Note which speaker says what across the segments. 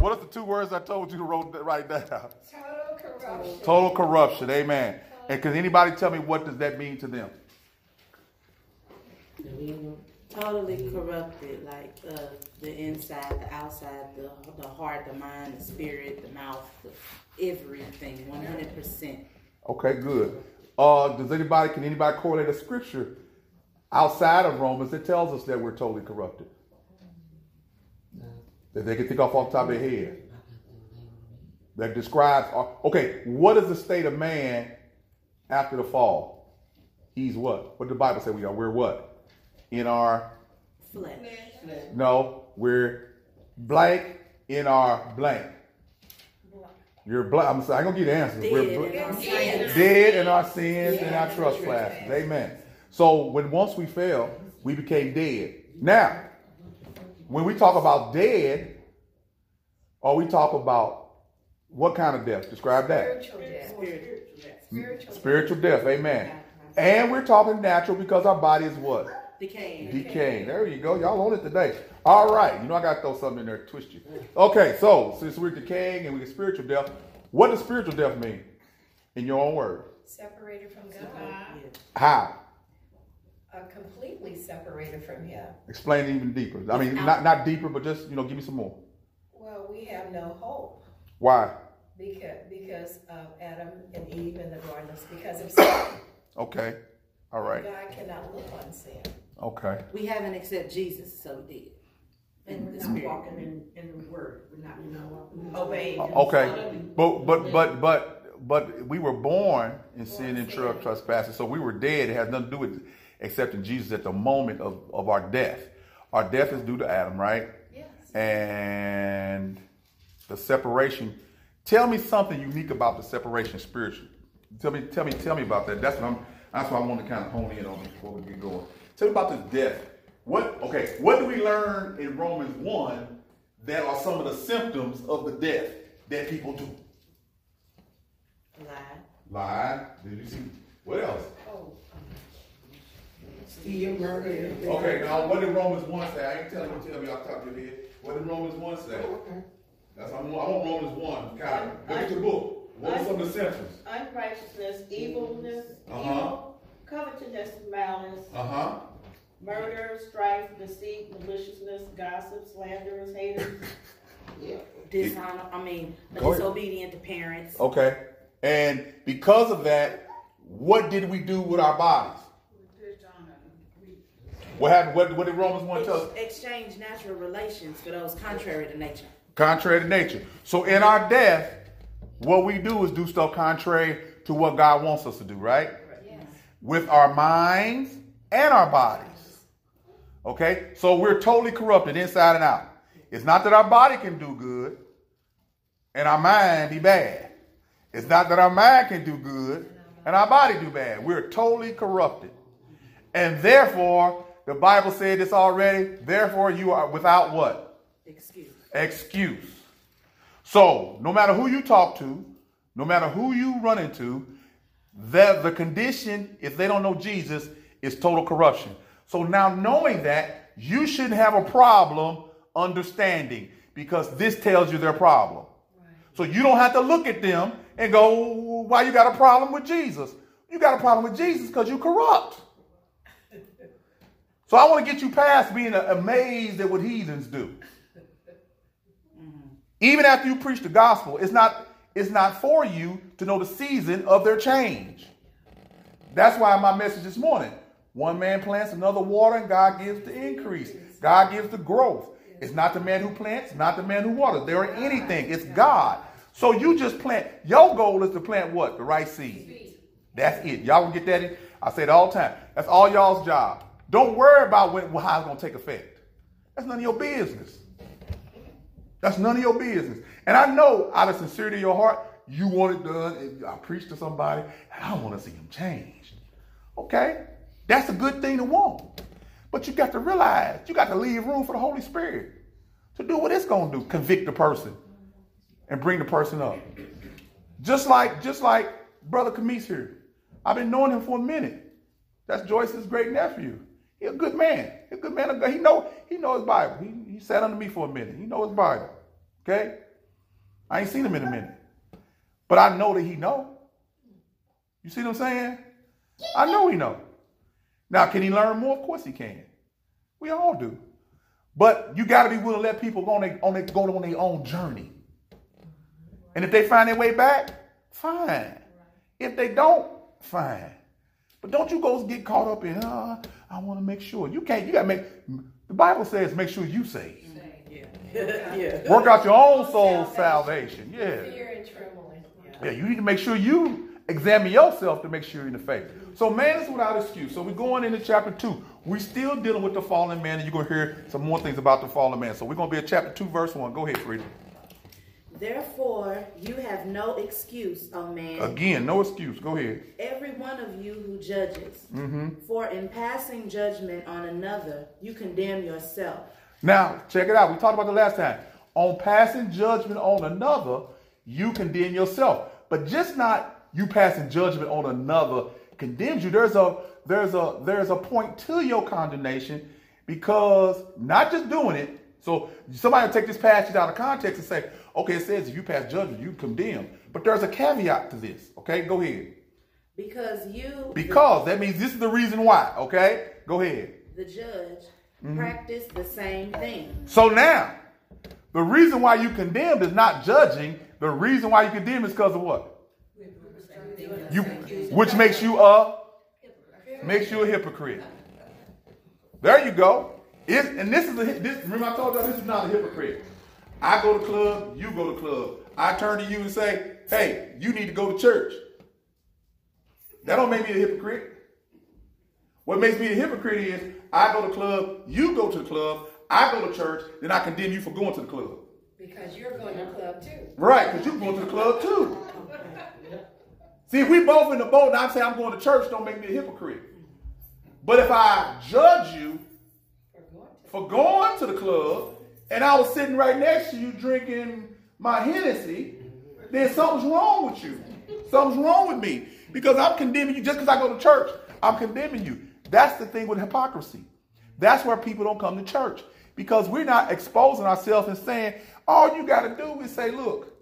Speaker 1: What are the two words I told you to wrote, write down?
Speaker 2: Total corruption.
Speaker 1: Total corruption. Amen. And can anybody tell me what does that mean to them?
Speaker 3: Totally corrupted, like uh, the inside, the outside, the the heart, the mind, the spirit, the mouth, the, everything, one hundred percent.
Speaker 1: Okay, good. Uh, does anybody can anybody correlate a scripture outside of Romans that tells us that we're totally corrupted? That they can think off off the top of their head. That describes uh, okay, what is the state of man after the fall? He's what? What did the Bible say we are? We're what? In our
Speaker 3: Flesh.
Speaker 1: No, we're blank in our blank. You're blank. I'm sorry, I ain't gonna give you the answers. We're
Speaker 3: Dead
Speaker 1: bl-
Speaker 3: in our sins.
Speaker 1: dead in our sins and our trespasses. Amen. So when once we fell, we became dead. Now, when we talk about dead, or we talk about what kind of death? Describe that.
Speaker 2: Spiritual death. Spiritual.
Speaker 1: Spiritual death. Amen. And we're talking natural because our body is what?
Speaker 3: Decaying.
Speaker 1: Decaying. There you go. Y'all on it today. All right. You know I got to throw something in there to twist you. Okay, so since we're decaying and we get spiritual death, what does spiritual death mean? In your own word.
Speaker 2: Separated from God.
Speaker 1: How?
Speaker 2: Uh, completely separated from Him.
Speaker 1: Explain even deeper. I mean, not not deeper, but just you know, give me some more.
Speaker 2: Well, we have no hope
Speaker 1: Why?
Speaker 2: because because of Adam and Eve in the garden. Because of sin.
Speaker 1: Okay. All right.
Speaker 2: God cannot look on sin.
Speaker 1: Okay.
Speaker 3: We haven't accepted Jesus, so we did.
Speaker 4: And we're
Speaker 3: the
Speaker 4: not walking in, in the word. We're not, you know, obeying.
Speaker 1: Okay. But but but but but we were born in sin and tr- trespasses, so we were dead. It has nothing to do with accepting Jesus at the moment of, of our death. Our death is due to Adam, right?
Speaker 2: Yes.
Speaker 1: and the separation. Tell me something unique about the separation spiritually. Tell me, tell me, tell me about that. That's what I'm. That's what I want to kind of hone in on before we get going. Tell me about this death. What? Okay. What do we learn in Romans one that are some of the symptoms of the death that people do?
Speaker 3: Lie.
Speaker 1: Lie. Did you see? What else?
Speaker 4: Steal, murder.
Speaker 1: Okay. Now, what did Romans one say? I ain't telling you. Tell me off the top of your head. What did Romans one say? Okay. That's I want, I want Romans one. Kind of look at your book. What are some of the symptoms?
Speaker 5: unrighteousness, evilness,
Speaker 1: Uh-huh.
Speaker 5: evil, covetousness, malice,
Speaker 1: Uh huh.
Speaker 5: murder, strife, deceit, maliciousness, gossip, slanderers, haters. yeah.
Speaker 3: Dishonor. I mean,
Speaker 1: Go ahead.
Speaker 3: disobedient to parents.
Speaker 1: Okay. And because of that, what did we do with our bodies? What happened? What, what did Romans 1 tell us?
Speaker 3: Exchange natural relations for those contrary to nature.
Speaker 1: Contrary to nature. So in our death, what we do is do stuff contrary to what God wants us to do, right? Yes. With our minds and our bodies. Okay? So we're totally corrupted inside and out. It's not that our body can do good and our mind be bad. It's not that our mind can do good and our body do bad. We're totally corrupted. And therefore, the Bible said this already, therefore you are without what?
Speaker 3: Excuse.
Speaker 1: excuse. So, no matter who you talk to, no matter who you run into, the, the condition, if they don't know Jesus, is total corruption. So now knowing that, you shouldn't have a problem understanding because this tells you their problem. So you don't have to look at them and go, why you got a problem with Jesus? You got a problem with Jesus because you corrupt. So I want to get you past being amazed at what heathens do mm-hmm. even after you preach the gospel, it's not it's not for you to know the season of their change. That's why my message this morning: one man plants, another water, and God gives the increase. God gives the growth. It's not the man who plants, not the man who waters. There are anything. It's God. So you just plant. Your goal is to plant what? The right seed. That's it. Y'all gonna get that in? I say it all the time. That's all y'all's job. Don't worry about when, how it's gonna take effect. That's none of your business. That's none of your business. And I know out of sincerity of your heart, you want it done, I preach to somebody, and I want to see them changed. Okay? That's a good thing to want. But you got to realize you got to leave room for the Holy Spirit to do what it's gonna do, convict the person and bring the person up. Just like, just like Brother Camise here. I've been knowing him for a minute. That's Joyce's great nephew. A good man. A good man. He know, he know his Bible. He, he sat under me for a minute. He know his Bible. Okay? I ain't seen him in a minute. But I know that he know. You see what I'm saying? I know he know. Now, can he learn more? Of course he can. We all do. But you got to be willing to let people go on, their, on go on their own journey. And if they find their way back, fine. If they don't, fine. But don't you go get caught up in, uh, I want to make sure. You can't, you got to make, the Bible says make sure you save.
Speaker 3: yeah.
Speaker 1: Work out your own soul salvation. Yeah.
Speaker 2: Fear and trembling.
Speaker 1: Yeah, you need to make sure you examine yourself to make sure you're in the faith. So man is without excuse. So we're going into chapter two. We're still dealing with the fallen man, and you're going to hear some more things about the fallen man. So we're going to be at chapter two, verse one. Go ahead, Frida.
Speaker 3: Therefore, you have no excuse, O man.
Speaker 1: Again, no excuse. Go ahead.
Speaker 3: Every one of you who judges.
Speaker 1: Mm-hmm.
Speaker 3: For in passing judgment on another, you condemn yourself.
Speaker 1: Now, check it out. We talked about the last time. On passing judgment on another, you condemn yourself. But just not you passing judgment on another condemns you. There's a there's a there's a point to your condemnation because not just doing it. So somebody will take this passage out of context and say, okay, it says if you pass judgment, you condemn. But there's a caveat to this. Okay, go ahead.
Speaker 3: Because you,
Speaker 1: Because that means this is the reason why. Okay, go ahead.
Speaker 3: the judge,
Speaker 1: Mm-hmm.
Speaker 3: practice the same thing.
Speaker 1: So now, the reason why you condemned is not judging. The reason why you condemn is because of what? You, which makes you a makes you a hypocrite. There you go. And this is a this. Remember, I told you this is not a hypocrite. I go to club, you go to club. I turn to you and say, "Hey, you need to go to church." That don't make me a hypocrite. What makes me a hypocrite is I go to club, you go to the club, I go to church, then I condemn you for going to the club.
Speaker 2: Because you're going to the club too.
Speaker 1: Right, because you're going to the club too. See, if we both in the boat and I say I'm going to church, don't make me a hypocrite. But if I judge you for going to the club and I was sitting right next to you drinking my Hennessy, then something's wrong with you. Something's wrong with me. Because I'm condemning you just because I go to church. I'm condemning you. That's the thing with hypocrisy. That's where people don't come to church. Because we're not exposing ourselves and saying, all you got to do is say, look,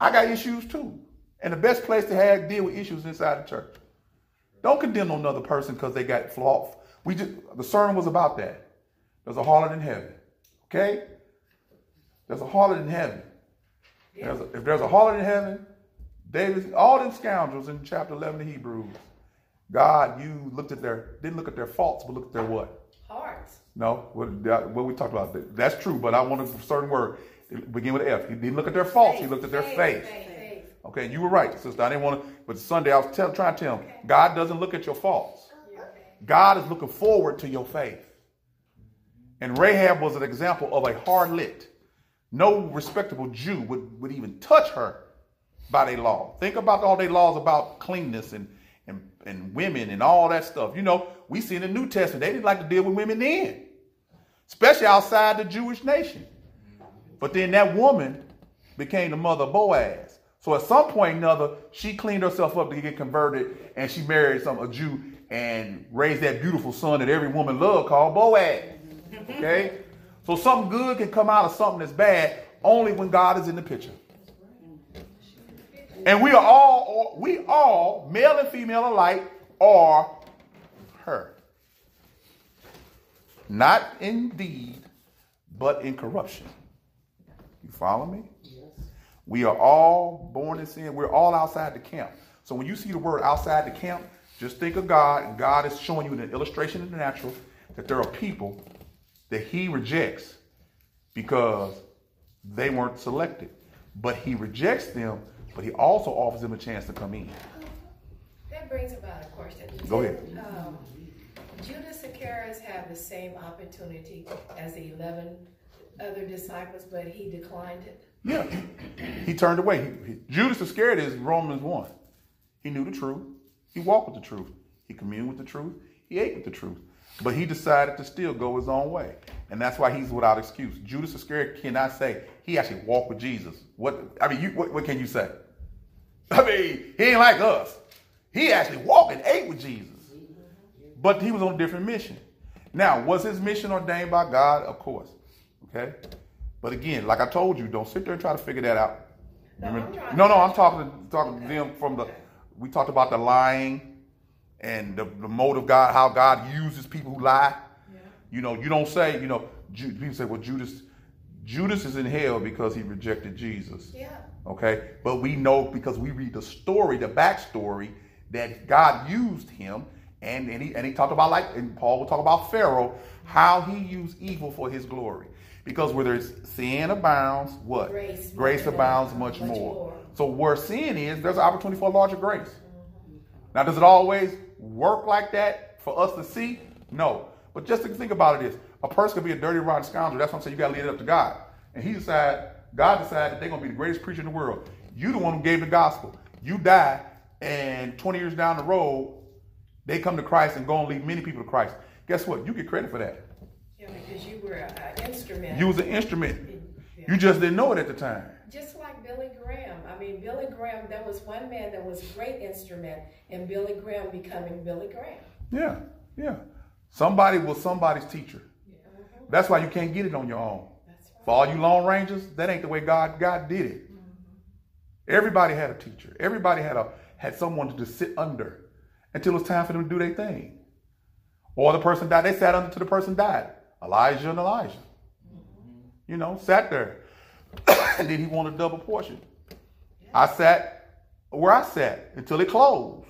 Speaker 1: I got issues too. And the best place to have deal with issues inside the church. Don't condemn another person because they got flaws. We just the sermon was about that. There's a harlot in heaven. Okay? There's a harlot in heaven. There's a, if there's a harlot in heaven, David, all them scoundrels in chapter 11 of Hebrews, God, you looked at their, didn't look at their faults, but looked at their what?
Speaker 2: Hearts.
Speaker 1: No, what, what we talked about. That's true, but I want a certain word. It begin with F. He didn't look at their faults, he looked at their faith. Okay, you were right, sister. I didn't want to, but Sunday I was tell, trying to tell him, God doesn't look at your faults. God is looking forward to your faith. And Rahab was an example of a harlot. No respectable Jew would, would even touch her by their law. Think about all their laws about cleanness and, and, and women and all that stuff. You know, we see in the New Testament, they didn't like to deal with women then, especially outside the Jewish nation. But then that woman became the mother of Boaz. So at some point or another, she cleaned herself up to get converted and she married some a Jew and raised that beautiful son that every woman loved called Boaz. Okay? So something good can come out of something that's bad only when God is in the picture. And we are all, we all, male and female alike, are her. Not in deed, but in corruption. You follow me? We are all born in sin. We're all outside the camp. So when you see the word outside the camp, just think of God, and God is showing you an illustration in the natural that there are people that He rejects because they weren't selected. But He rejects them, but He also offers them a chance to come in.
Speaker 2: That brings about a question.
Speaker 1: Go ahead.
Speaker 2: Um, Judas Iscariot have the same opportunity as the eleven other disciples, but he declined it.
Speaker 1: Yeah. He turned away. He, he- Judas Iscariot is Romans 1. He knew the truth. He walked with the truth. He communed with the truth. He ate with the truth. But he decided to still go his own way. And that's why he's without excuse. Judas Iscariot cannot say he actually walked with Jesus. What I mean, you, what, what can you say? I mean, he ain't like us. He actually walked and ate with Jesus. But he was on a different mission. Now, was his mission ordained by God? Of course. Okay? But again, like I told you, don't sit there and try to figure that out.
Speaker 2: No,
Speaker 1: no, no, I'm talking to, talking to them from the. We talked about the lying and the, the mode of God, how God uses people who lie. You know, you don't say, you know, people say, well, Judas, Judas is in hell because he rejected Jesus.
Speaker 2: Yeah.
Speaker 1: Okay, but we know because we read the story, the backstory, that God used him, and and he and he talked about like, and Paul will talk about Pharaoh, how he used evil for his glory. Because where there's sin abounds, what
Speaker 2: Grace
Speaker 1: grace abounds much,
Speaker 2: much
Speaker 1: more.
Speaker 2: more.
Speaker 1: So where sin is, there's an opportunity for a larger grace. Mm-hmm. Now, does it always work like that for us to see? No. But just to think about it is, a person could be a dirty, rotten scoundrel. That's what I'm saying. You got to leave it up to God. And he decided, God decided that they're going to be the greatest preacher in the world. You the one who gave the gospel. You die, and 20 years down the road, they come to Christ and go and lead many people to Christ. Guess what? You get credit for that.
Speaker 2: Yeah, because you were an instrument.
Speaker 1: You was an instrument. You just didn't know it at the time.
Speaker 2: Just like Billy Graham. I mean, Billy Graham, there was one man that was a great instrument in Billy Graham becoming Billy Graham.
Speaker 1: Yeah, yeah. Somebody was somebody's teacher. That's why you can't get it on your own.
Speaker 2: Right.
Speaker 1: For all you Lone Rangers, that ain't the way God God did it. Mm-hmm. Everybody had a teacher. Everybody had a had someone to just sit under until it's time for them to do their thing. Or the person died. They sat under till the person died. Elijah and Elisha. Mm-hmm. You know, sat there. and then he wanted a double portion. I sat where I sat until it closed.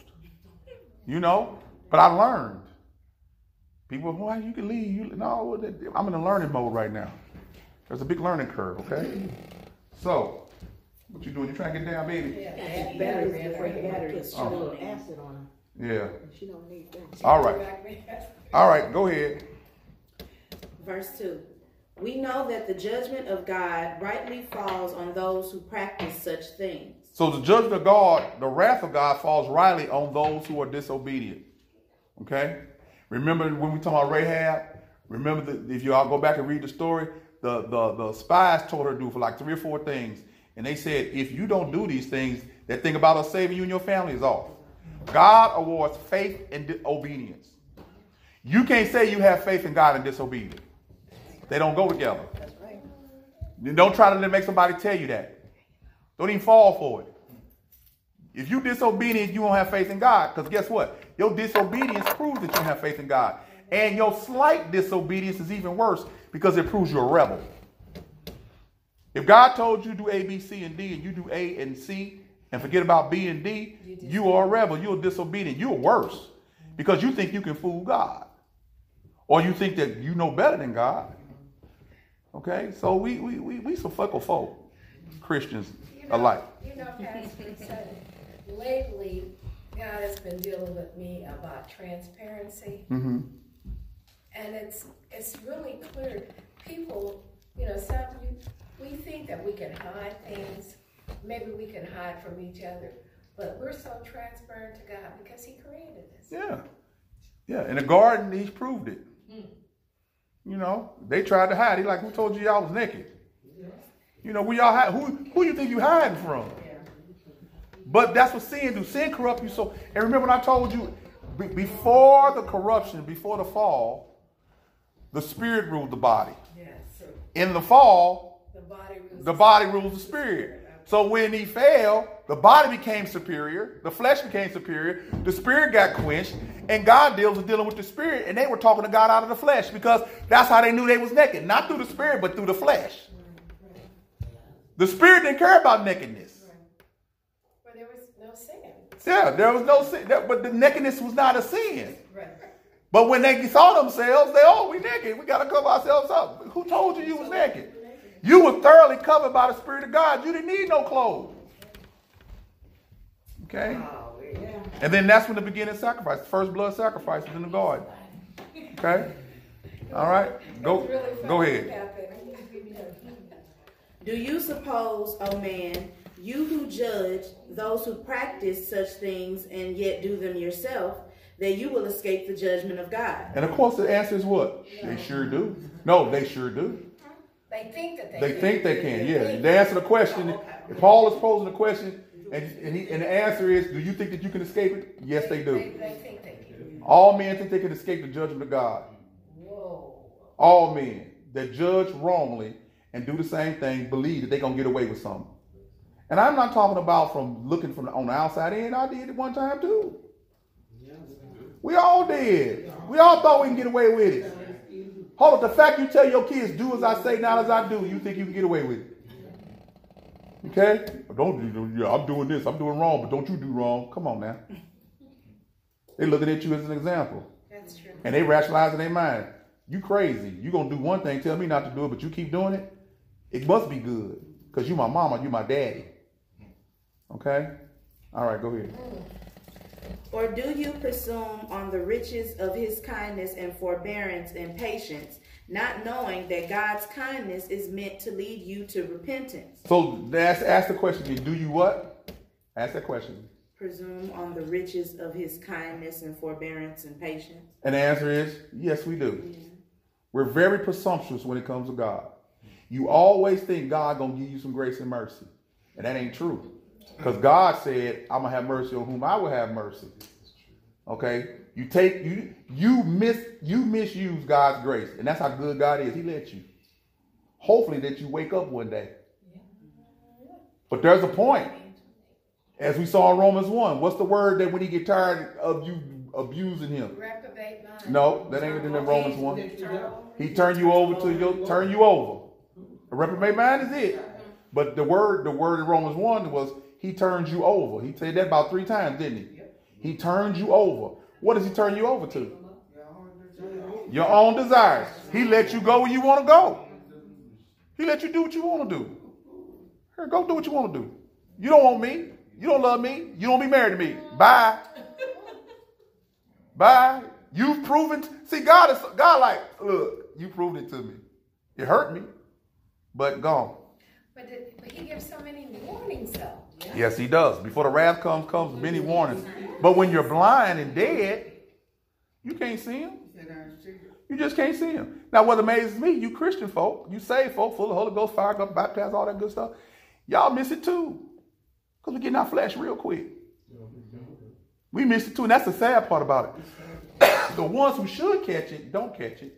Speaker 1: You know, but I learned. People, why you can leave? You no, I'm in a learning mode right now. There's a big learning curve, okay? So, what you doing? You trying to get down, baby?
Speaker 2: Yeah, add
Speaker 4: Batteries,
Speaker 2: battery in
Speaker 4: before
Speaker 2: there.
Speaker 4: you gotta put
Speaker 1: Oh.
Speaker 4: little acid on
Speaker 1: Yeah.
Speaker 4: She don't need that.
Speaker 1: All right. All right. Go ahead.
Speaker 3: Verse 2. We know that the judgment of God rightly falls on those who practice such things.
Speaker 1: So the judgment of God, the wrath of God, falls rightly on those who are disobedient. Okay. Remember when we talk about Rahab? Remember that if you all go back and read the story, the, the the spies told her to do for like three or four things, and they said if you don't do these things, that thing about us saving you and your family is off. God awards faith and di- obedience. You can't say you have faith in God and disobedience. They don't go together.
Speaker 2: That's right.
Speaker 1: Don't try to make somebody tell you that. Don't even fall for it. If you disobedient, you won't have faith in God. Because guess what? Your disobedience proves that you don't have faith in God. And your slight disobedience is even worse because it proves you're a rebel. If God told you to do A, B, C, and D, and you do A and C and forget about B and D, you are a rebel. You're disobedient. You're worse because you think you can fool God. Or you think that you know better than God. Okay? So we we we, we some fuckle folk, Christians
Speaker 2: You know,
Speaker 1: alike.
Speaker 2: You know, Pastor, so lately, God has been dealing with me about transparency.
Speaker 1: Mm-hmm.
Speaker 2: And it's it's really clear. People, you know, some you, we think that we can hide things. Maybe we can hide from each other, but we're so transparent to God because He created us.
Speaker 1: Yeah. Yeah. In the garden, he's proved it. You know, they tried to hide. He like, who told you y'all was naked? You know, where y'all hide? Who who you think you hiding from? But that's what sin do. Sin corrupt you so. And remember when I told you, be- before the corruption, before the fall, the spirit ruled the body.
Speaker 2: Yes.
Speaker 1: In the fall,
Speaker 2: The body rules.
Speaker 1: the body rules the spirit. So when he fell, the body became superior, the flesh became superior, the spirit got quenched, and God deals with dealing with the spirit, and they were talking to God out of the flesh because that's how they knew they was naked, not through the spirit, but through the flesh. The spirit didn't care about nakedness.
Speaker 2: Where there was no sin.
Speaker 1: Yeah, there was no sin, there- but the nakedness was not a sin.
Speaker 2: Right.
Speaker 1: But when they saw themselves, they oh we naked, we gotta cover ourselves up. Who told you you was naked? You were thoroughly covered by the Spirit of God. You didn't need no clothes. Okay? And then that's when the beginning sacrifice, the first blood sacrifice is in the garden. Okay? All right? Go
Speaker 2: really
Speaker 1: go ahead.
Speaker 3: Do you suppose, O man, you who judge those who practice such things and yet do them yourself, that you will escape the judgment of God?
Speaker 1: And of course, the answer is what? They sure do. No, they sure do.
Speaker 2: They think that they
Speaker 1: They
Speaker 2: can.
Speaker 1: think they can. Yeah. They answer the question. Oh, if Paul is posing the question, and, and, he, and the answer is, do you think that you can escape it? Yes, they do.
Speaker 2: they they.
Speaker 1: All men think they can escape the judgment of God.
Speaker 2: Whoa.
Speaker 1: All men that judge wrongly and do the same thing believe that they're gonna get away with something. And I'm not talking about from looking from the, on the outside in. I did it one time too. We all did. We all thought we can get away with it. Hold up, the fact you tell your kids do as I say, not as I do, you think you can get away with it. Okay? Don't do yeah, I'm doing this, I'm doing wrong, but don't you do wrong. Come on now. They're looking at you as an example.
Speaker 2: That's true.
Speaker 1: And they rationalize in their mind. You crazy. You gonna do one thing, tell me not to do it, but you keep doing it. It must be good. Because you my mama, you my daddy. Okay? All right, go ahead.
Speaker 3: Or do you presume on the riches of his kindness and forbearance and patience, not knowing that God's kindness is meant to lead you to repentance?
Speaker 1: So ask, ask the question again. Do you what? Ask that question.
Speaker 3: Presume on the riches of his kindness and forbearance and patience?
Speaker 1: And the answer is yes, we do. We're very presumptuous when it comes to God. You always think God gonna give you some grace and mercy, and that ain't true. Because God said, "I'm gonna have mercy on whom I will have mercy." Okay, you take you you miss you misuse God's grace, and that's how good God is. He let you. Hopefully, that you wake up one day. But there's a point, as we saw in Romans one. What's the word that when he get tired of you abusing him? No, that ain't in Romans one. He turned you over to your turn you over. A reprobate mind is it. But the word, the word in Romans 1 was he turns you over. He said that about three times, didn't he? He turns you over. What does he turn you over to? Your own desires. He let you go where you want to go. He let you do what you want to do. Here, go do what you want to do. You don't want me. You don't love me. You don't be married to me. Bye. Bye. You've proven. See, God is God. Like, look, you proved it to me. It hurt me, but gone.
Speaker 2: But, did, but he gives so many warnings, though.
Speaker 1: Yes, He does. Before the wrath comes, comes many warnings. But when you're blind and dead, you can't see Him. You just can't see Him. Now, what amazes me, you Christian folk, you saved folk, full of Holy Ghost, fire, up, baptized, all that good stuff, y'all miss it too, because we get in our flesh real quick. We miss it too, and that's the sad part about it. the ones who should catch it don't catch it,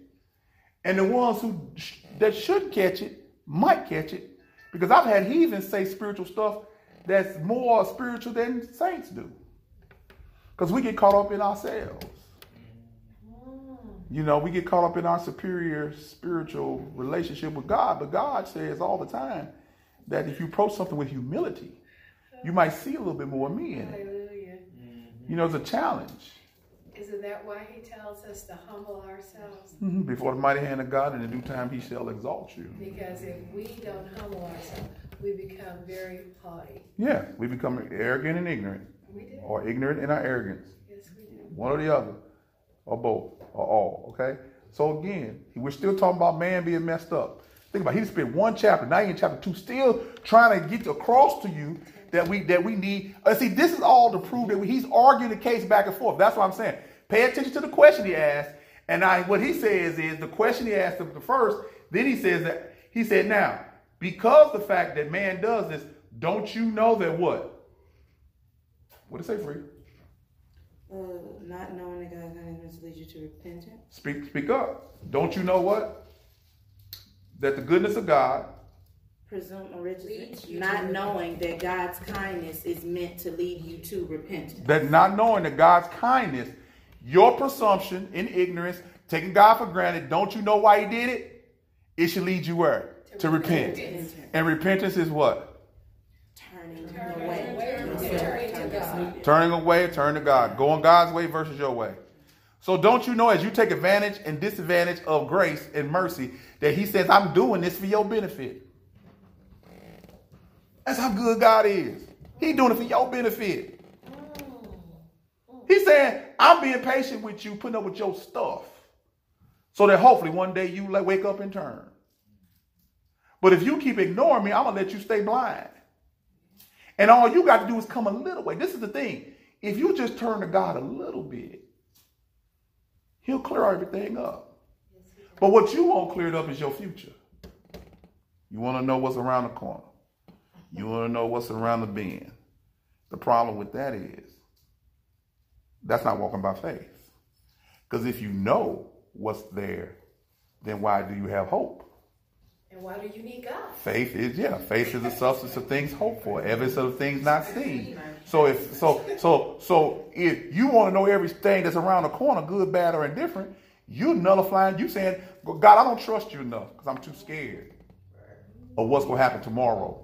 Speaker 1: and the ones who sh- that should catch it might catch it, because I've had heathens say spiritual stuff that's more spiritual than saints do, because we get caught up in ourselves. You know, we get caught up in our superior spiritual relationship with God, but God says all the time that if you approach something with humility, you might see a little bit more of me in it. You know, it's a challenge.
Speaker 2: Isn't that why he tells us to humble ourselves?
Speaker 1: Mhm. Before the mighty hand of God, in the due time, he shall exalt you.
Speaker 2: Because if we don't humble ourselves, we become very haughty.
Speaker 1: Yeah, we become arrogant and ignorant,
Speaker 2: We do.
Speaker 1: or ignorant in our arrogance.
Speaker 2: Yes, we do.
Speaker 1: One or the other, or both, or all. Okay. So again, we're still talking about man being messed up. Think about it. he spent one chapter, now in chapter two, still trying to get across to you that we that we need. Uh, see, this is all to prove that we, he's arguing the case back and forth. That's what I'm saying. Pay attention to the question he asked, and I what he says is the question he asked him the first. Then he says that he said, now because the fact that man does this, don't you know that what? What did it say, free?
Speaker 3: Uh, not knowing that God's kindness leads you to repentance.
Speaker 1: Speak, speak up. Don't you know what? That the goodness of God,
Speaker 3: Presume on riches, not knowing that God's kindness is meant to lead you to repentance.
Speaker 1: that not knowing that God's kindness, your presumption in ignorance, taking God for granted, don't you know why He did it? It should lead you where? To repent. And repentance is what?
Speaker 3: Turning
Speaker 2: Turning
Speaker 3: away.
Speaker 2: away, turning to God.
Speaker 1: Turning away, turn to God. Going God's way versus your way. So don't you know as you take advantage and disadvantage of grace and mercy that He says, I'm doing this for your benefit. That's how good God is. He doing it for your benefit. He's said, I'm being patient with you, putting up with your stuff. So that hopefully one day you like wake up and turn. But if you keep ignoring me, I'm gonna let you stay blind. And all you got to do is come a little way. This is the thing. If you just turn to God a little bit, He'll clear everything up. But what you want cleared up is your future. You want to know what's around the corner. You want to know what's around the bend. The problem with that is that's not walking by faith. Because if you know what's there, then why do you have hope?
Speaker 2: And why do you need God?
Speaker 1: Faith is yeah, faith is the substance of things hoped for, evidence of things not seen. So if so so so if you want to know everything that's around the corner, good, bad, or indifferent, you nullifying, you saying, God, I don't trust you enough because I'm too scared of what's gonna happen tomorrow.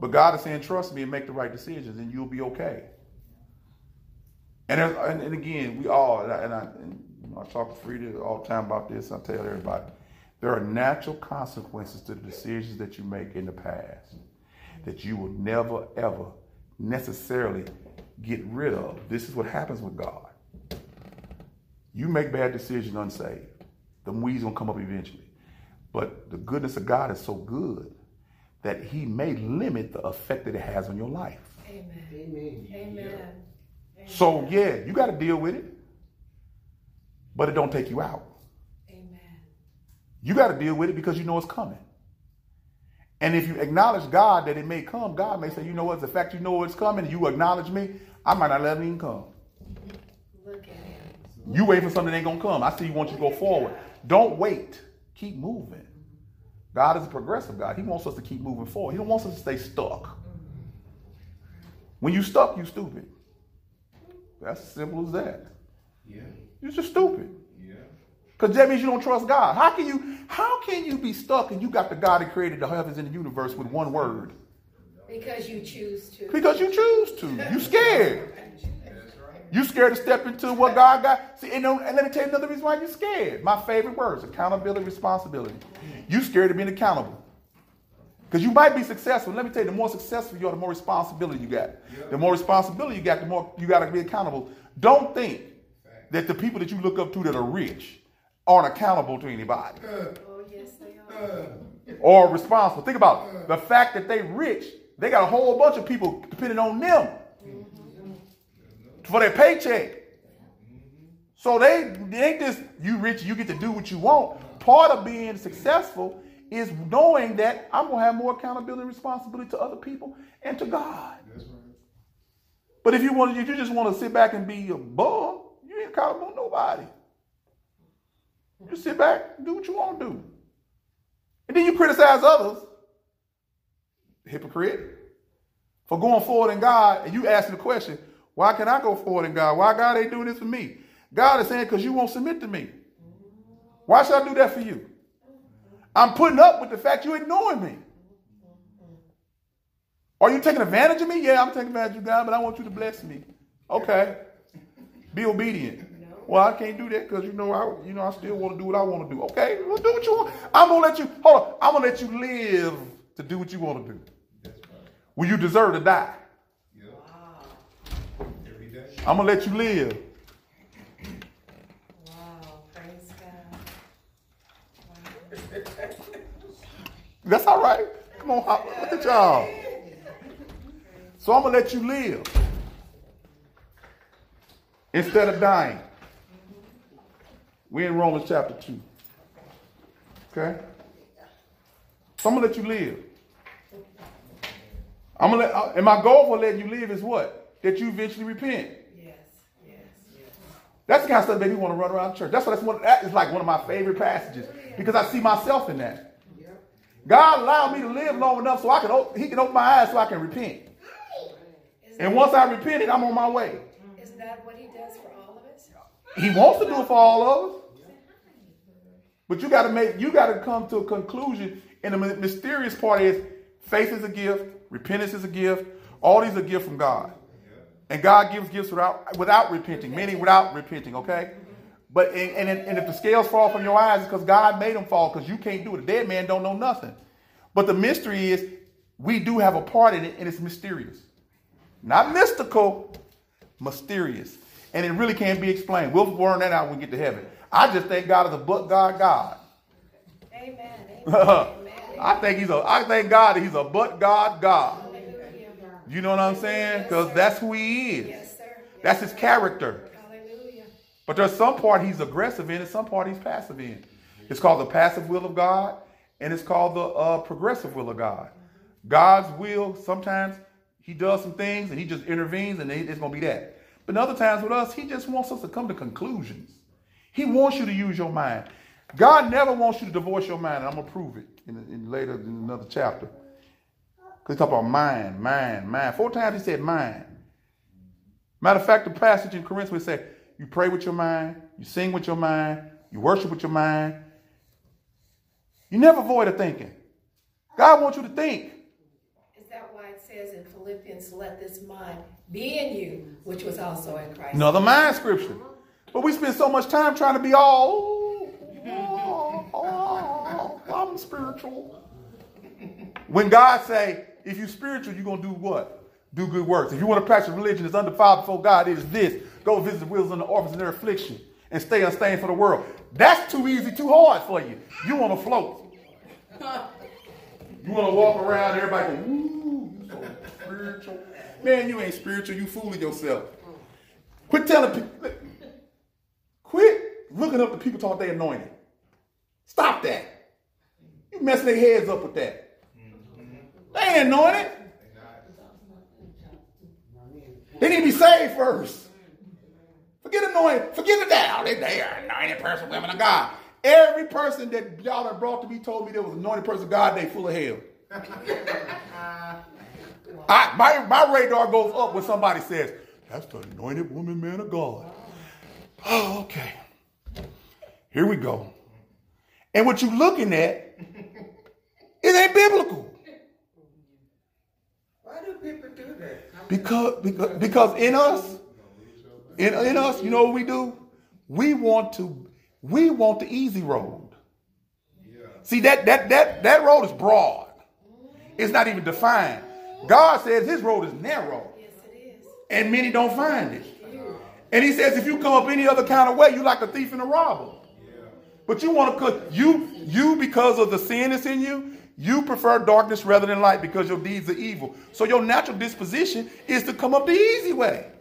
Speaker 1: But God is saying, trust me and make the right decisions, and you'll be okay. And, and, and again, we all, and I, and I, and, you know, I talk to Frida all the time about this. I tell everybody, there are natural consequences to the decisions that you make in the past that you will never, ever necessarily get rid of. This is what happens with God. You make bad decisions unsaved. The weeds gonna come up eventually. But the goodness of God is so good that He may limit the effect that it has on your life.
Speaker 2: Amen.
Speaker 4: Amen.
Speaker 2: Amen.
Speaker 1: So yeah, you got to deal with it, but it don't take you out.
Speaker 2: Amen.
Speaker 1: You got to deal with it because you know it's coming. And if you acknowledge God that it may come, God may say, you know what, the fact you know it's coming, you acknowledge me, I might not let it even come.
Speaker 2: Look at.
Speaker 1: You wait for something that ain't gonna come. I see you want you to go forward. Don't wait. Keep moving. God is a progressive God. He wants us to keep moving forward. He don't want us to stay stuck. When you stuck, you stupid. That's as simple as that.
Speaker 6: Yeah.
Speaker 1: You're just stupid.
Speaker 6: Yeah.
Speaker 1: Because that means you don't trust God. How can you how can you be stuck and you got the God that created the heavens and the universe with one word?
Speaker 2: Because you choose to.
Speaker 1: Because you choose to. You scared.
Speaker 6: That's right.
Speaker 1: You scared to step into what God got. See, and, and let me tell you another reason why you're scared. My favorite words: accountability, responsibility. You scared of being accountable. Because you might be successful. Let me tell you, the more successful you are, the more responsibility you got. The more responsibility you got, the more you got to be accountable. Don't think that the people that you look up to that are rich aren't accountable to anybody uh.
Speaker 2: Oh, yes, they are. Uh.
Speaker 1: or responsible. Think about it. the fact that they rich. They got a whole bunch of people depending on them for their paycheck. So they, they ain't just you rich, you get to do what you want. Part of being successful is knowing that I'm gonna have more accountability and responsibility to other people and to God.
Speaker 6: Right.
Speaker 1: But if you want, if you just want to sit back and be a bum, you ain't accountable to nobody. You sit back, do what you want to do, and then you criticize others, hypocrite, for going forward in God, and you asking the question, why can I go forward in God? Why God ain't doing this for me? God is saying, because you won't submit to me. Why should I do that for you? I'm putting up with the fact you're ignoring me. Are you taking advantage of me? Yeah, I'm taking advantage of God, but I want you to bless me. Okay. Be obedient. Well, I can't do that because you know I you know I still want to do what I want to do. Okay, well do what you want. I'm gonna let you hold on. I'm gonna let you live to do what you want to do.
Speaker 6: That's right.
Speaker 1: Well, you deserve to die.
Speaker 6: Day.
Speaker 1: I'm gonna let you live.
Speaker 2: Wow, praise God.
Speaker 1: That's all right. Come on, hop- look at y'all. So I'm gonna let you live instead of dying. We're in Romans chapter two. Okay. So I'm gonna let you live. I'm gonna let, uh, and my goal for letting you live is what? That you eventually repent.
Speaker 2: Yes, yes, yes.
Speaker 1: That's the kind of stuff that we want to run around church. That's what that's one. That is like one of my favorite passages because I see myself in that. God allowed me to live long enough so I can. op- He can open my eyes so I can repent. And once I repented, I'm on my way.
Speaker 2: Isn't that what he does for all of us?
Speaker 1: He wants to do it for all of us, but you got to make. You got to come to a conclusion. And the mysterious part is faith is a gift, repentance is a gift. All these are gifts from God. And God gives gifts without without repenting, meaning without repenting, okay? But and, and, and if the scales fall from your eyes, it's because God made them fall, because you can't do it. A dead man don't know nothing. But the mystery is we do have a part in it, and it's mysterious. Not mystical, mysterious. And it really can't be explained. We'll learn that out when we get to heaven. I just thank God is a but God God.
Speaker 2: Amen, amen.
Speaker 1: I think he's a. I thank God that he's a but God God. You know what I'm saying? Because that's who he is.
Speaker 2: Yes, sir.
Speaker 1: That's his character. But there's some part he's aggressive in and some part he's passive in. It's called the passive will of God and it's called the uh, progressive will of God. God's will, sometimes he does some things and he just intervenes and it's going to be that. But other times with us, he just wants us to come to conclusions. He wants you to use your mind. God never wants you to divorce your mind. And I'm going to prove it in, in later in another chapter. Because he talk about mind, mind, mind. Four times he said mind. Matter of fact, the passage in Corinthians said, you pray with your mind, you sing with your mind, you worship with your mind. You never avoid a thinking. God wants you to think.
Speaker 2: Is that why it says in Philippians, let this mind be in you, which was also in Christ?
Speaker 1: Another mind scripture. But we spend so much time trying to be all, oh, oh, I'm spiritual. When God say, if you're spiritual, you're going to do what? Do good works. If you want to practice religion that's undefiled before God, it is this. Go visit the widows and the orphans in their affliction and stay unstained for the world. That's too easy, too hard for you. You want to float. You want to walk around, everybody go, ooh, you so spiritual. Man, you ain't spiritual. You fooling yourself. Quit telling people. Quit looking up the people talk they anointed. Stop that. You messing their heads up with that. They ain't anointed. They need to be saved first. Forget anointed. Forget that. Oh, they, they are anointed person, women of God. Every person that y'all have brought to me told me there was anointed person of God, they full of hell. I, my, my radar goes up when somebody says, that's the anointed woman, man of God. Oh, okay. Here we go. And what you're looking at, it ain't biblical.
Speaker 6: Why do people do that?
Speaker 1: Because, because, because in us, in, in us, you know what we do? We want to, we want the easy road. See, that, that, that, that road is broad. It's not even defined. God says his road is narrow. And many don't find it. And he says, if you come up any other kind of way, you like a thief and a robber. But you want to you you because of the sin that's in you. You prefer darkness rather than light because your deeds are evil. So your natural disposition is to come up the easy way.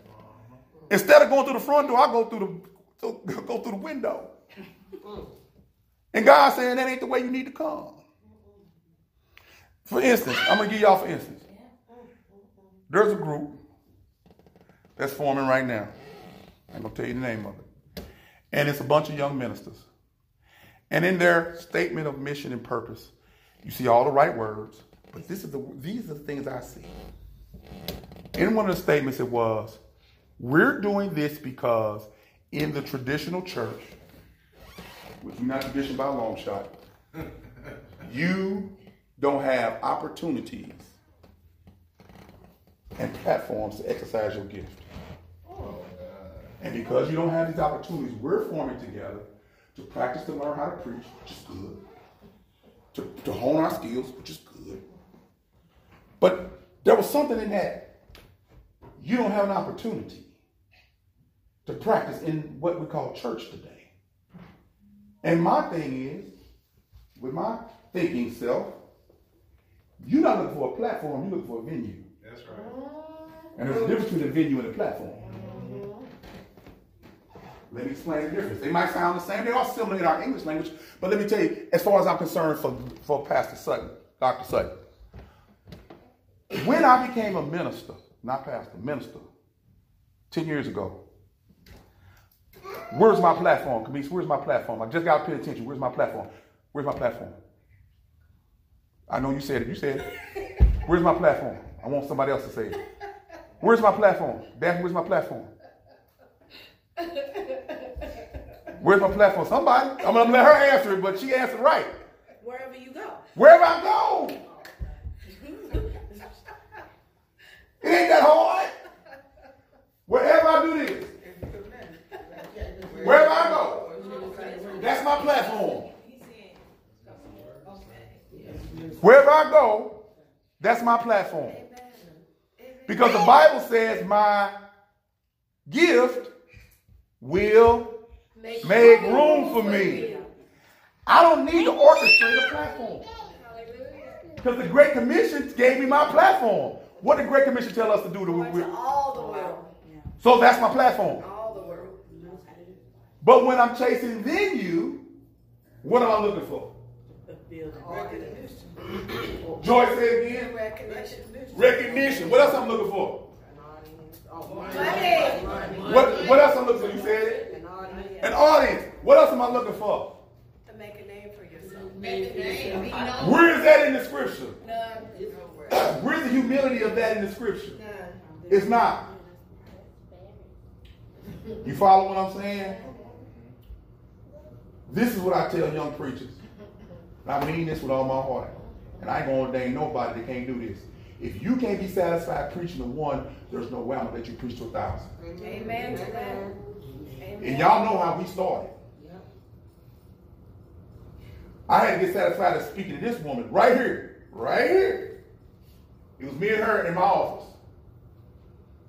Speaker 1: Instead of going through the front door, I go through the go through the window. And God saying that ain't the way you need to come. For instance, I'm gonna give y'all for instance. There's a group that's forming right now. I'm gonna tell you the name of it. And it's a bunch of young ministers. And in their statement of mission and purpose, you see all the right words, but this is the these are the things I see. In one of the statements it was, we're doing this because in the traditional church, which is not tradition by a long shot, you don't have opportunities and platforms to exercise your gift. And because you don't have these opportunities, we're forming together to practice to learn how to preach, which is good. To, to hone our skills, which is good. But there was something in that. You don't have an opportunity to practice in what we call church today. And my thing is, with my thinking self, you're not looking for a platform, you're looking for a venue.
Speaker 6: That's right.
Speaker 1: And there's a difference between a venue and a platform. Let me explain the difference. They might sound the same. They're all similar in our English language. But let me tell you, as far as I'm concerned for, for Pastor Sutton, Dr. Sutton, when I became a minister, not pastor, minister, 10 years ago, where's my platform, Camise? Where's my platform? I just got to pay attention. Where's my platform? Where's my platform? I know you said it. You said it. Where's my platform? I want somebody else to say it. Where's my platform? Daphne, where's my platform? Where's my platform? Somebody. I'm gonna let her answer it, but she answered right.
Speaker 3: Wherever you go.
Speaker 1: Wherever I go. It ain't that hard. Wherever I do this. Wherever I go. That's my platform. Wherever I go, that's my platform. Because the Bible says my gift will make room for me. I don't need to orchestrate a platform. Because the Great Commission gave me my platform. What did the Great Commission tell us to do? To,
Speaker 2: Going to all the world,
Speaker 1: so that's my platform.
Speaker 2: all the world.
Speaker 1: But when I'm chasing venue, what am I looking for? Oh, Joy said again.
Speaker 2: Recognition.
Speaker 1: Recognition. What else I'm looking for?
Speaker 2: Oh, money.
Speaker 1: What What else I'm looking for? You said it. An audience. What else am I looking for?
Speaker 2: To make a name for yourself. Make a name.
Speaker 1: Where is that in the scripture?
Speaker 2: None.
Speaker 1: Where's the humility of that in the scripture?
Speaker 2: None.
Speaker 1: It's not. You follow what I'm saying? This is what I tell young preachers. And I mean this with all my heart. And I ain't gonna ordain nobody that can't do this. If you can't be satisfied preaching to one, there's no way I'm gonna let you preach to a thousand.
Speaker 2: Amen to that.
Speaker 1: And y'all know how we started. I had to get satisfied of speaking to this woman right here. Right here. It was me and her in my office.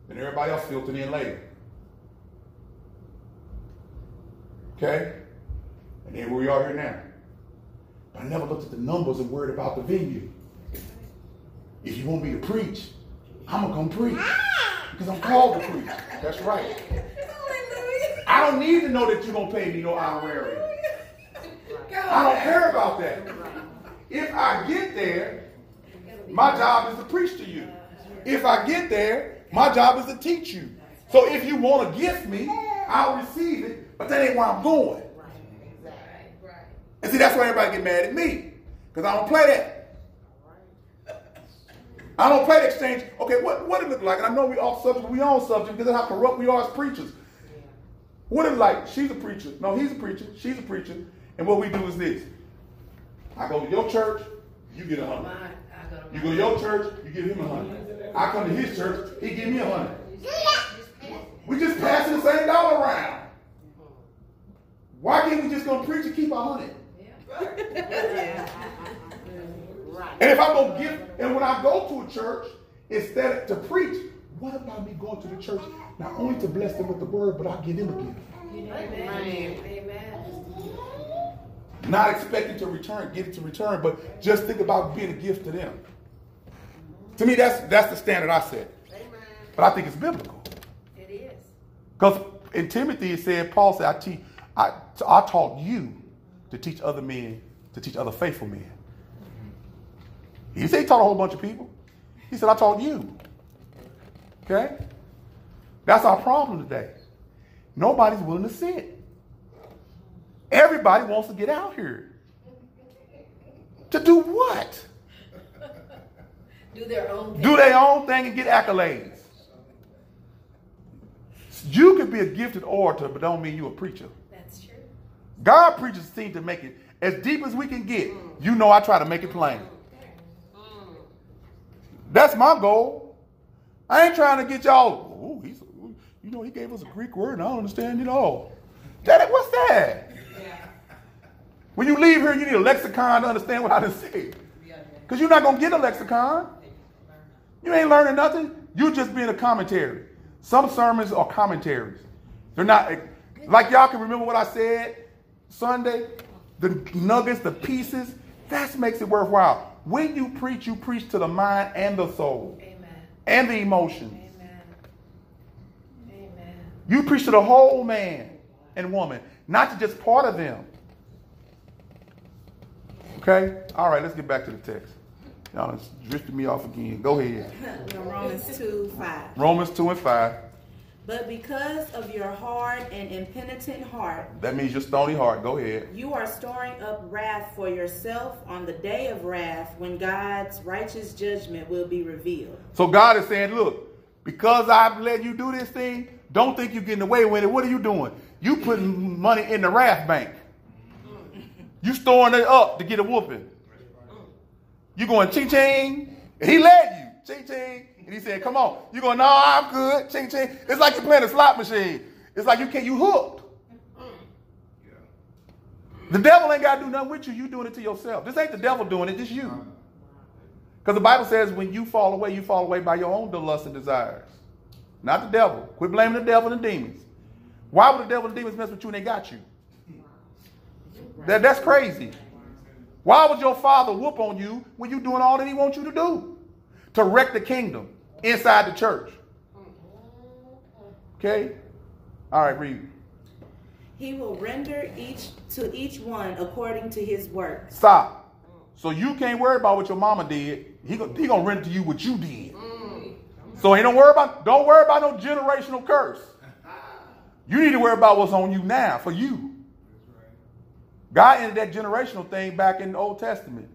Speaker 1: And everybody else filtered in later. Okay? And then we are here now. But I never looked at the numbers and worried about the venue. If you want me to preach, I'm gonna come preach. Ah! Because I'm called to preach. That's right. I don't need to know that you're gonna pay me no honorarium. I don't care about that. If I get there, my job is to preach to you. If I get there, my job is to teach you. So if you want to gift me, I'll receive it, but that ain't where I'm going. And see, that's why everybody get mad at me. Because I don't play that. I don't play the exchange. Okay, what, what it look like? And I know we off subject, we on subject because of how corrupt we are as preachers. What it like? She's a preacher. No, he's a preacher. She's a preacher. And what we do is this. I go to your church, you get a hundred.
Speaker 2: I go to
Speaker 1: You go to your church, you give him a hundred. I come to his church, he give me a hundred. We just passing the same dollar around. Why can't we just go preach and keep a hundred? And if I go give, and when I go to a church, instead of to preach, what about me going to the church not only to bless them with the word, but I give them a gift?
Speaker 2: Amen. Amen.
Speaker 1: Not expecting to return, get it to return, but just think about being a gift to them. To me, that's that's the standard I set. But I think it's biblical.
Speaker 2: It is.
Speaker 1: Because in Timothy it said, Paul said, I teach, I, I taught you to teach other men, to teach other faithful men. He didn't say he taught a whole bunch of people. He said, I taught you. Okay? That's our problem today. Nobody's willing to sit. Everybody wants to get out here. To do what?
Speaker 2: Do their own thing.
Speaker 1: Do their own thing and get accolades. You could be a gifted orator, but don't mean you a preacher.
Speaker 2: That's true.
Speaker 1: God preachers seem to make it as deep as we can get. You know, I try to make it plain. That's my goal. I ain't trying to get y'all. Oh, he's, you know, he gave us a Greek word, and I don't understand it all. That, what's that? When you leave here, you need a lexicon to understand what I just said. Because you're not going to get a lexicon. You ain't learning nothing. You just being a commentary. Some sermons are commentaries. They're not like y'all can remember what I said Sunday. The nuggets, the pieces. That makes it worthwhile. When you preach, you preach to the mind and the soul
Speaker 2: Amen.
Speaker 1: and the emotions.
Speaker 2: Amen.
Speaker 1: You preach to the whole man and woman, not to just part of them. Okay? All right, let's get back to the text. Y'all it's drifted me off again. Go ahead.
Speaker 3: Romans 2 5.
Speaker 1: Romans 2 and 5.
Speaker 3: But because of your hard and impenitent heart,
Speaker 1: That means your stony heart. Go ahead.
Speaker 3: you are storing up wrath for yourself on the day of wrath when God's righteous judgment will be revealed.
Speaker 1: So God is saying, look, because I've let you do this thing, don't think you're getting away with it. What are you doing? You putting money in the wrath bank. You storing it up to get a whooping. You going ching ching, and he led you ching ching, and he said, "Come on." You going, "No, I'm good." Ching ching. It's like you're playing a slot machine. It's like you can't. You hooked. The devil ain't got to do nothing with you. You doing it to yourself. This ain't the devil doing it. Just you. Because the Bible says when you fall away, you fall away by your own lust and desires. Not the devil. Quit blaming the devil and the demons. Why would the devil and demons mess with you when they got you? That, that's crazy. Why would your father whoop on you when you're doing all that he wants you to do? To wreck the kingdom inside the church. Okay? All right, read.
Speaker 3: He will render each to each one according to his work.
Speaker 1: Stop. So you can't worry about what your mama did. He gonna render to you what you did. So ain't don't worry about don't worry about no generational curse. You need to worry about what's on you now for you. God ended that generational thing back in the Old Testament.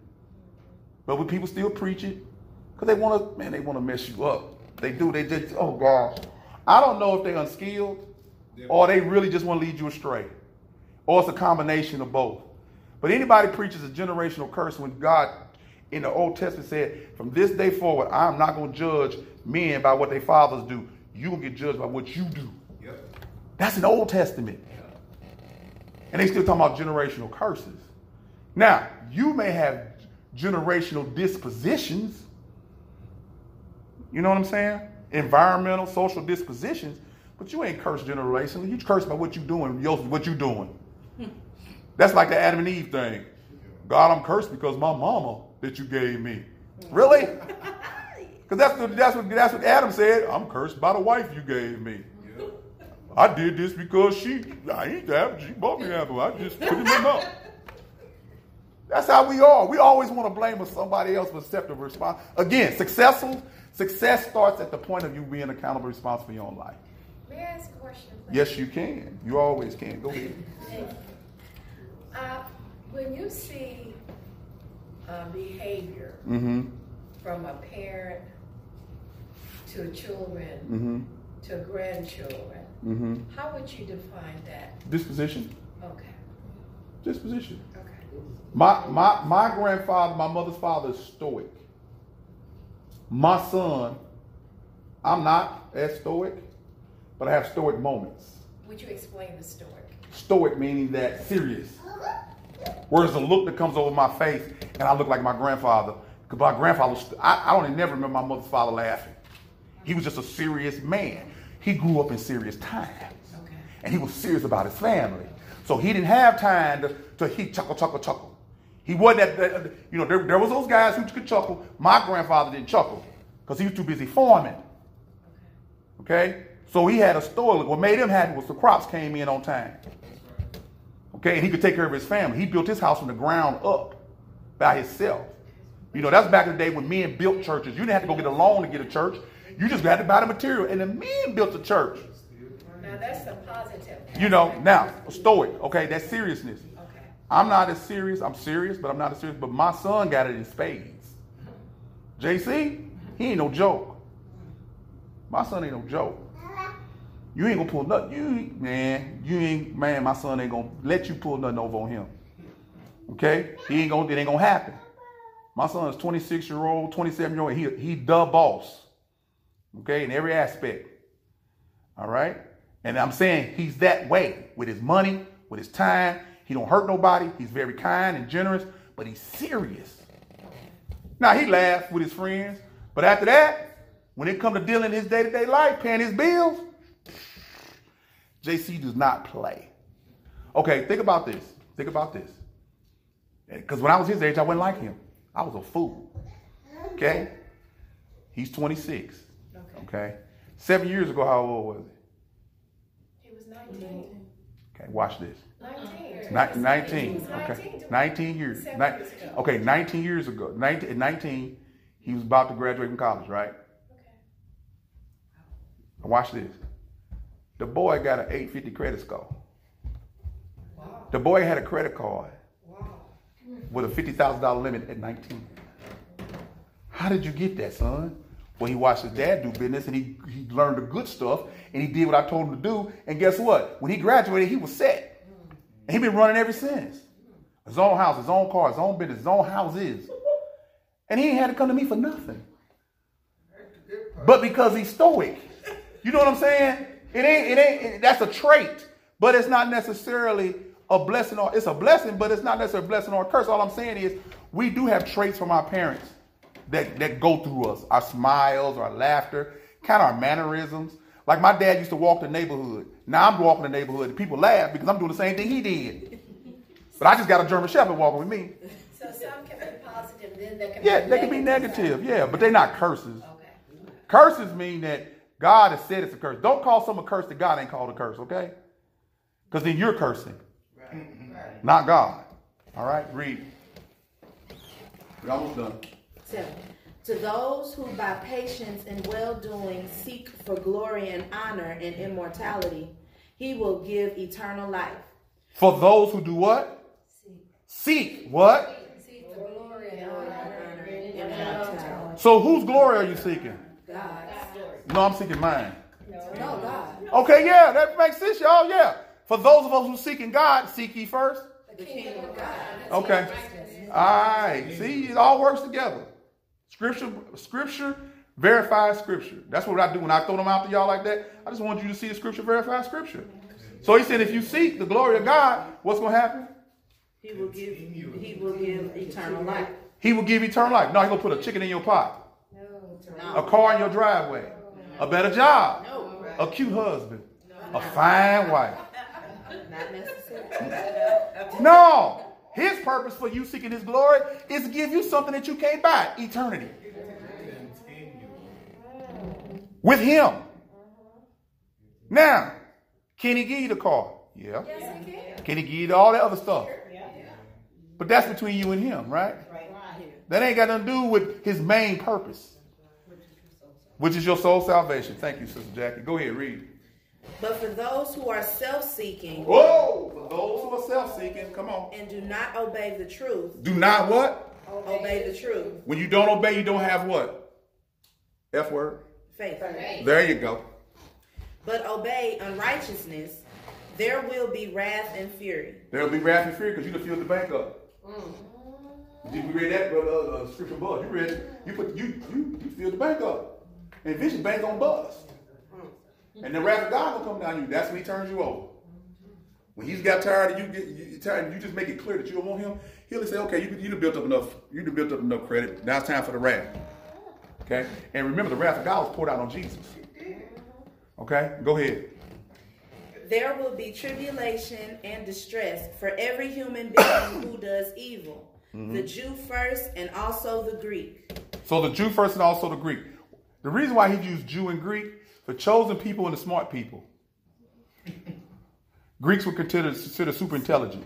Speaker 1: But when people still preach it, because they want to, man, they want to mess you up. They do. They just, oh God. I don't know if they're unskilled or they really just want to lead you astray. Or it's a combination of both. But anybody preaches a generational curse when God in the Old Testament said, from this day forward, I'm not going to judge men by what their fathers do. You will get judged by what you do. Yep. That's an Old Testament. And they still talking about generational curses. Now, you may have generational dispositions. You know what I'm saying? Environmental, social dispositions, but you ain't cursed generationally. You cursed by what you doing, what you doing. Hmm. That's like the Adam and Eve thing. God, I'm cursed because my mama that you gave me. Really? Because that's what, that's, what, that's what Adam said. I'm cursed by the wife you gave me. I did this because she, I ain't that, she bought me apple. I just put it in my mouth. That's how we are. We always want to blame somebody else for accepting response. Again, successful success starts at the point of you being accountable, responsible for your own life.
Speaker 2: May I ask a question? please?
Speaker 1: Yes, you can. You always can. Go ahead.
Speaker 2: Uh, when you see uh, behavior
Speaker 1: Mm-hmm.
Speaker 2: from a parent to children
Speaker 1: Mm-hmm.
Speaker 2: to grandchildren,
Speaker 1: Mm-hmm.
Speaker 2: how would you define that?
Speaker 1: Disposition.
Speaker 2: Okay,
Speaker 1: Disposition.
Speaker 2: okay.
Speaker 1: My my my grandfather, my mother's father is stoic. My son, I'm not as stoic, but I have stoic moments.
Speaker 2: Would you explain the stoic?
Speaker 1: Stoic meaning that serious. Whereas the look that comes over my face, and I look like my grandfather. Because my grandfather, was- I, I don't never remember my mother's father laughing. He was just a serious man. He grew up in serious times.
Speaker 2: Okay.
Speaker 1: And he was serious about his family. So he didn't have time to, to he chuckle, chuckle, chuckle. He wasn't that, that- you know, there, there was those guys who could chuckle. My grandfather didn't chuckle because he was too busy farming. Okay? So he had a story. What made him happy was the crops came in on time. Okay? And he could take care of his family. He built his house from the ground up by himself. You know, that's back in the day when men built churches. You didn't have to go get a loan to get a church. You just had to buy the material. And the men built the church.
Speaker 2: Now that's a positive.
Speaker 1: You know, now, stoic, okay, that's seriousness.
Speaker 2: Okay.
Speaker 1: I'm not as serious. I'm serious, but I'm not as serious. But my son got it in spades. JC, he ain't no joke. My son ain't no joke. You ain't gonna pull nothing. You man, you ain't man. My son ain't gonna let you pull nothing over on him. Okay, he ain't gonna. It ain't gonna happen. My son is 26 year old, 27 year old. He he the boss. Okay, in every aspect. All right, and I'm saying he's that way with his money, with his time. He don't hurt nobody. He's very kind and generous, but he's serious. Now he laughs with his friends, but after that, when it come to dealing his day to day life, paying his bills, JC does not play. Okay, think about this. Think about this. Because when I was his age, I wasn't like him. I was a fool. Okay? He's 26.
Speaker 2: Okay.
Speaker 1: Okay? Seven years ago, how old was he?
Speaker 2: He was 19.
Speaker 1: Okay, watch this.
Speaker 2: 19.
Speaker 1: Ni- 19. Okay.
Speaker 2: 19.
Speaker 1: 19 years. Ni-. Okay, 19 years ago. 19, 19, he was about to graduate from college, right?
Speaker 2: Okay.
Speaker 1: Watch this. The boy got an 850 credit score.
Speaker 2: Wow.
Speaker 1: The boy had a credit card
Speaker 2: Wow.
Speaker 1: with a $50,000 limit at 19. How did you get that, son? Well, he watched his dad do business and he, he learned the good stuff and he did what I told him to do. And guess what? When he graduated, he was set. And he been running ever since. His own house, his own car, his own business, his own houses. And he ain't had to come to me for nothing. But because he's stoic. You know what I'm saying? It ain't, it ain't, that's a trait, but it's not necessarily a blessing or, it's a blessing, but it's not necessarily a blessing or a curse. All I'm saying is we do have traits from our parents that, that go through us. Our smiles, our laughter, kind of our mannerisms. Like my dad used to walk the neighborhood. Now I'm walking the neighborhood and people laugh because I'm doing the same thing he did. But I just got a German Shepherd walking with me.
Speaker 2: So, so some can be positive, then they can
Speaker 1: Yeah,
Speaker 2: be
Speaker 1: they can be
Speaker 2: negative.
Speaker 1: negative, yeah, but they're not curses.
Speaker 2: Okay.
Speaker 1: Curses mean that God has said it's a curse. Don't call something a curse that God ain't called a curse, okay? Because then you're cursing, not God. All right, read. We're almost done.
Speaker 3: Seven. To those who by patience and well doing seek for glory and honor and immortality, he will give eternal life.
Speaker 1: For those who do what? Seek Seek what?
Speaker 2: See the glory and honor.
Speaker 3: Honor and immortality.
Speaker 1: So whose glory are you seeking?
Speaker 3: God.
Speaker 1: No, I'm seeking mine.
Speaker 3: No, God.
Speaker 1: Okay, yeah, that makes sense, y'all. Yeah. For those of us who seeking God, seek ye first.
Speaker 2: The kingdom of God.
Speaker 1: Okay. All right. See, it all works together. Scripture, scripture verifies scripture. That's what I do when I throw them out to y'all like that. I just want you to see the scripture verify scripture. So he said, if you seek the glory of God, what's going to happen?
Speaker 3: He will give he will give eternal life.
Speaker 1: He will give eternal life. No, he's going to put a chicken in your pot, no, a car in your driveway, a better job, a cute husband, a fine wife.
Speaker 3: Not necessarily.
Speaker 1: No. His purpose for you seeking his glory is to give you something that you can't buy eternity. With him. Now, can he give you the car? Yeah.
Speaker 2: Yes, he can.
Speaker 1: Can he give you all that other stuff?
Speaker 5: Yeah.
Speaker 1: But that's between you and him, right?
Speaker 5: Right.
Speaker 1: That ain't got nothing to do with his main purpose, which is your soul salvation. Thank you, Sister Jackie. Go ahead, read.
Speaker 3: But for those who are self-seeking
Speaker 1: Whoa! For those who are self-seeking, come on.
Speaker 3: and do not obey the truth,
Speaker 1: Do not what?
Speaker 3: obey the truth,
Speaker 1: When you don't obey, you don't have what? F word.
Speaker 3: faith.
Speaker 1: There you go.
Speaker 3: But obey unrighteousness, there will be wrath and fury.
Speaker 1: There'll be wrath and fury because you done filled the bank up. Did you read that, brother? Uh, uh, scripture above. You read. You put you you you filled the bank up, and vision bank on bust. And the wrath of God will come down on you. That's when He turns you over. When He's got tired of you, get you tired, and you just make it clear that you don't want Him. He'll say, "Okay, you you built up enough. You done built up enough credit. Now it's time for the wrath." Okay, and remember, the wrath of God was poured out on Jesus. Okay, go ahead.
Speaker 3: There will be tribulation and distress for every human being who does evil, the mm-hmm. Jew first and also the Greek.
Speaker 1: So the Jew first and also the Greek. The reason why he used Jew and Greek for chosen people and the smart people. Greeks were considered, considered super intelligent.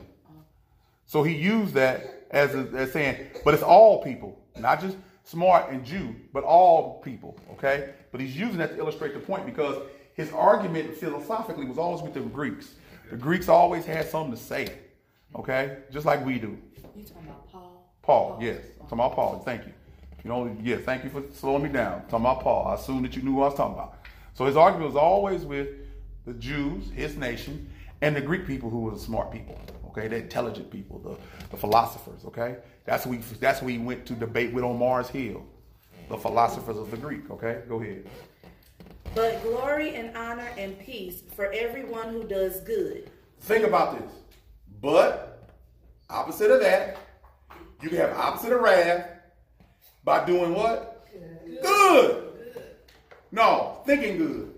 Speaker 1: So he used that as, a, as saying, but it's all people, not just smart and Jew, but all people, okay? But he's using that to illustrate the point because his argument philosophically was always with the Greeks. The Greeks always had something to say, okay? Just like we do.
Speaker 3: You talking about Paul?
Speaker 1: Paul, yes. I'm talking about Paul. Thank you. You know, yeah, thank you for slowing me down. I'm talking about Paul. I assumed that you knew what I was talking about. So his argument was always with the Jews, his nation, and the Greek people who were the smart people. Okay, the intelligent people, the, the philosophers. Okay, that's who we that's who he went to debate with on Mars Hill, the philosophers of the Greek. Okay, go ahead.
Speaker 3: But glory and honor and peace for everyone who does good.
Speaker 1: Think about this. But opposite of that, you can have opposite of wrath by doing what? Good. No, thinking good.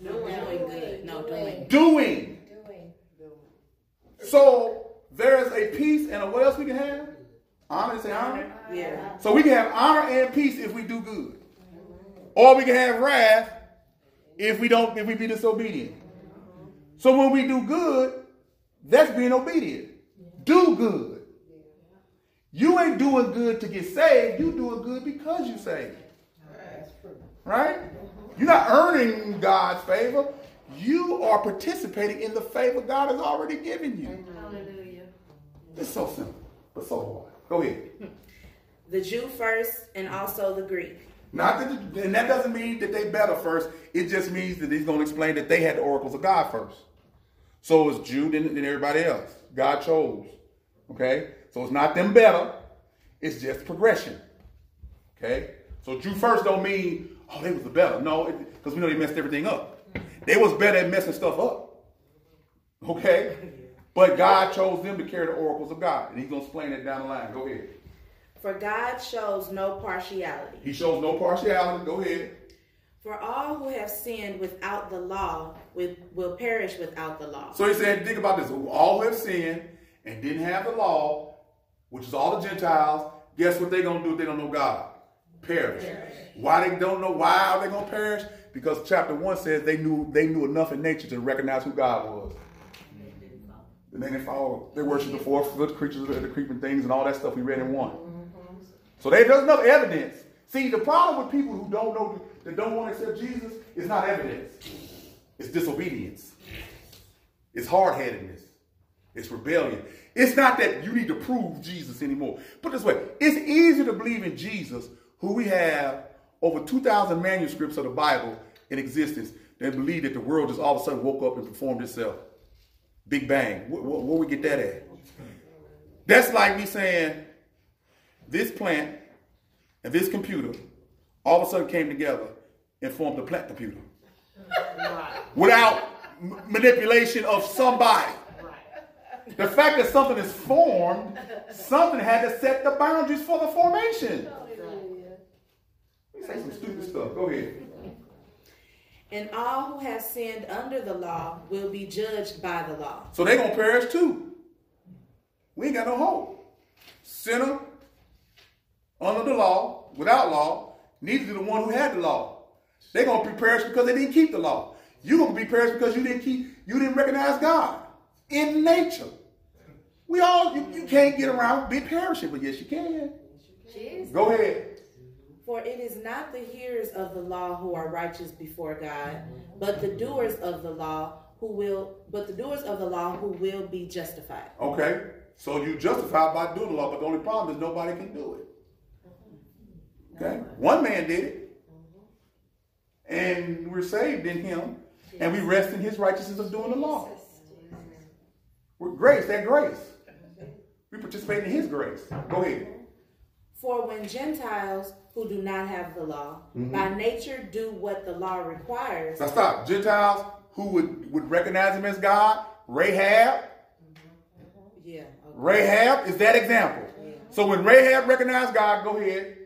Speaker 3: No doing good. No doing.
Speaker 1: Doing.
Speaker 2: Doing.
Speaker 1: So there's a peace and a what else we can have? Honor, say honor.
Speaker 3: Yeah.
Speaker 1: So we can have honor and peace if we do good. Or we can have wrath if we don't if we be disobedient. So when we do good, that's being obedient. Do good. You ain't doing good to get saved, you doing good because you saved. Right? You're not earning God's favor. You are participating in the favor God has already given you.
Speaker 3: Hallelujah.
Speaker 1: It's so simple, but so hard. Go ahead.
Speaker 3: The Jew first and also the Greek.
Speaker 1: Not that, and that doesn't mean that they better first. It just means that he's going to explain that they had the oracles of God first. So it's Jew then, then everybody else. God chose. Okay? So it's not them better. It's just progression. Okay? So Jew first don't mean, oh, they was the better. No, because we know they messed everything up. They was better at messing stuff up. Okay? But God chose them to carry the oracles of God. And he's going to explain that down the line. Go ahead.
Speaker 3: For God shows no partiality.
Speaker 1: He shows no partiality. Go ahead.
Speaker 3: For all who have sinned without the law will, will perish without the law.
Speaker 1: So he said, think about this. All who have sinned and didn't have the law, which is all the Gentiles, guess what they're gonna do if they don't know God? Perish. Why they don't know why are they gonna perish? Because chapter one says they knew they knew enough in nature to recognize who God was. And they follow, they worship the four foot creatures, the creeping things, and all that stuff we read in one. So they, there's enough evidence. See, the problem with people who don't know, that don't want to accept Jesus, is not evidence. It's disobedience. It's hard-headedness. It's rebellion. It's not that you need to prove Jesus anymore. Put it this way, it's easier to believe in Jesus, who we have over 2,000 manuscripts of the Bible in existence, than believe that the world just all of a sudden woke up and performed itself. Big Bang. Where, where, where we get that at? That's like me saying this plant and this computer all of a sudden came together and formed a plant computer without m- manipulation of somebody. The fact that something is formed, something had to set the boundaries for the formation. Let me say some stupid stuff. Go ahead.
Speaker 3: And all who have sinned under the law will be judged by the law.
Speaker 1: So they're gonna perish too. We ain't got no hope. Sinner under the law, without law, neither to the one who had the law. They're gonna be perished because they didn't keep the law. You're gonna be perished because you didn't keep, you didn't recognize God in nature. We all you, you can't get around be perishing, but yes you can.
Speaker 2: Jesus.
Speaker 1: Go ahead.
Speaker 3: For it is not the hearers of the law who are righteous before God, but the doers of the law who will but the doers of the law who will be justified.
Speaker 1: Okay. So you justified by doing the law, but the only problem is nobody can do it. Okay? One man did it. And we're saved in him. And we rest in his righteousness of doing the law. We're grace, that grace. We participate in his grace. Go ahead.
Speaker 3: For when Gentiles who do not have the law mm-hmm. by nature do what the law requires,
Speaker 1: Now stop. Gentiles who would, would recognize him as God, Rahab. Mm-hmm.
Speaker 3: yeah, okay.
Speaker 1: Rahab is that example. So when Rahab recognized God, go ahead.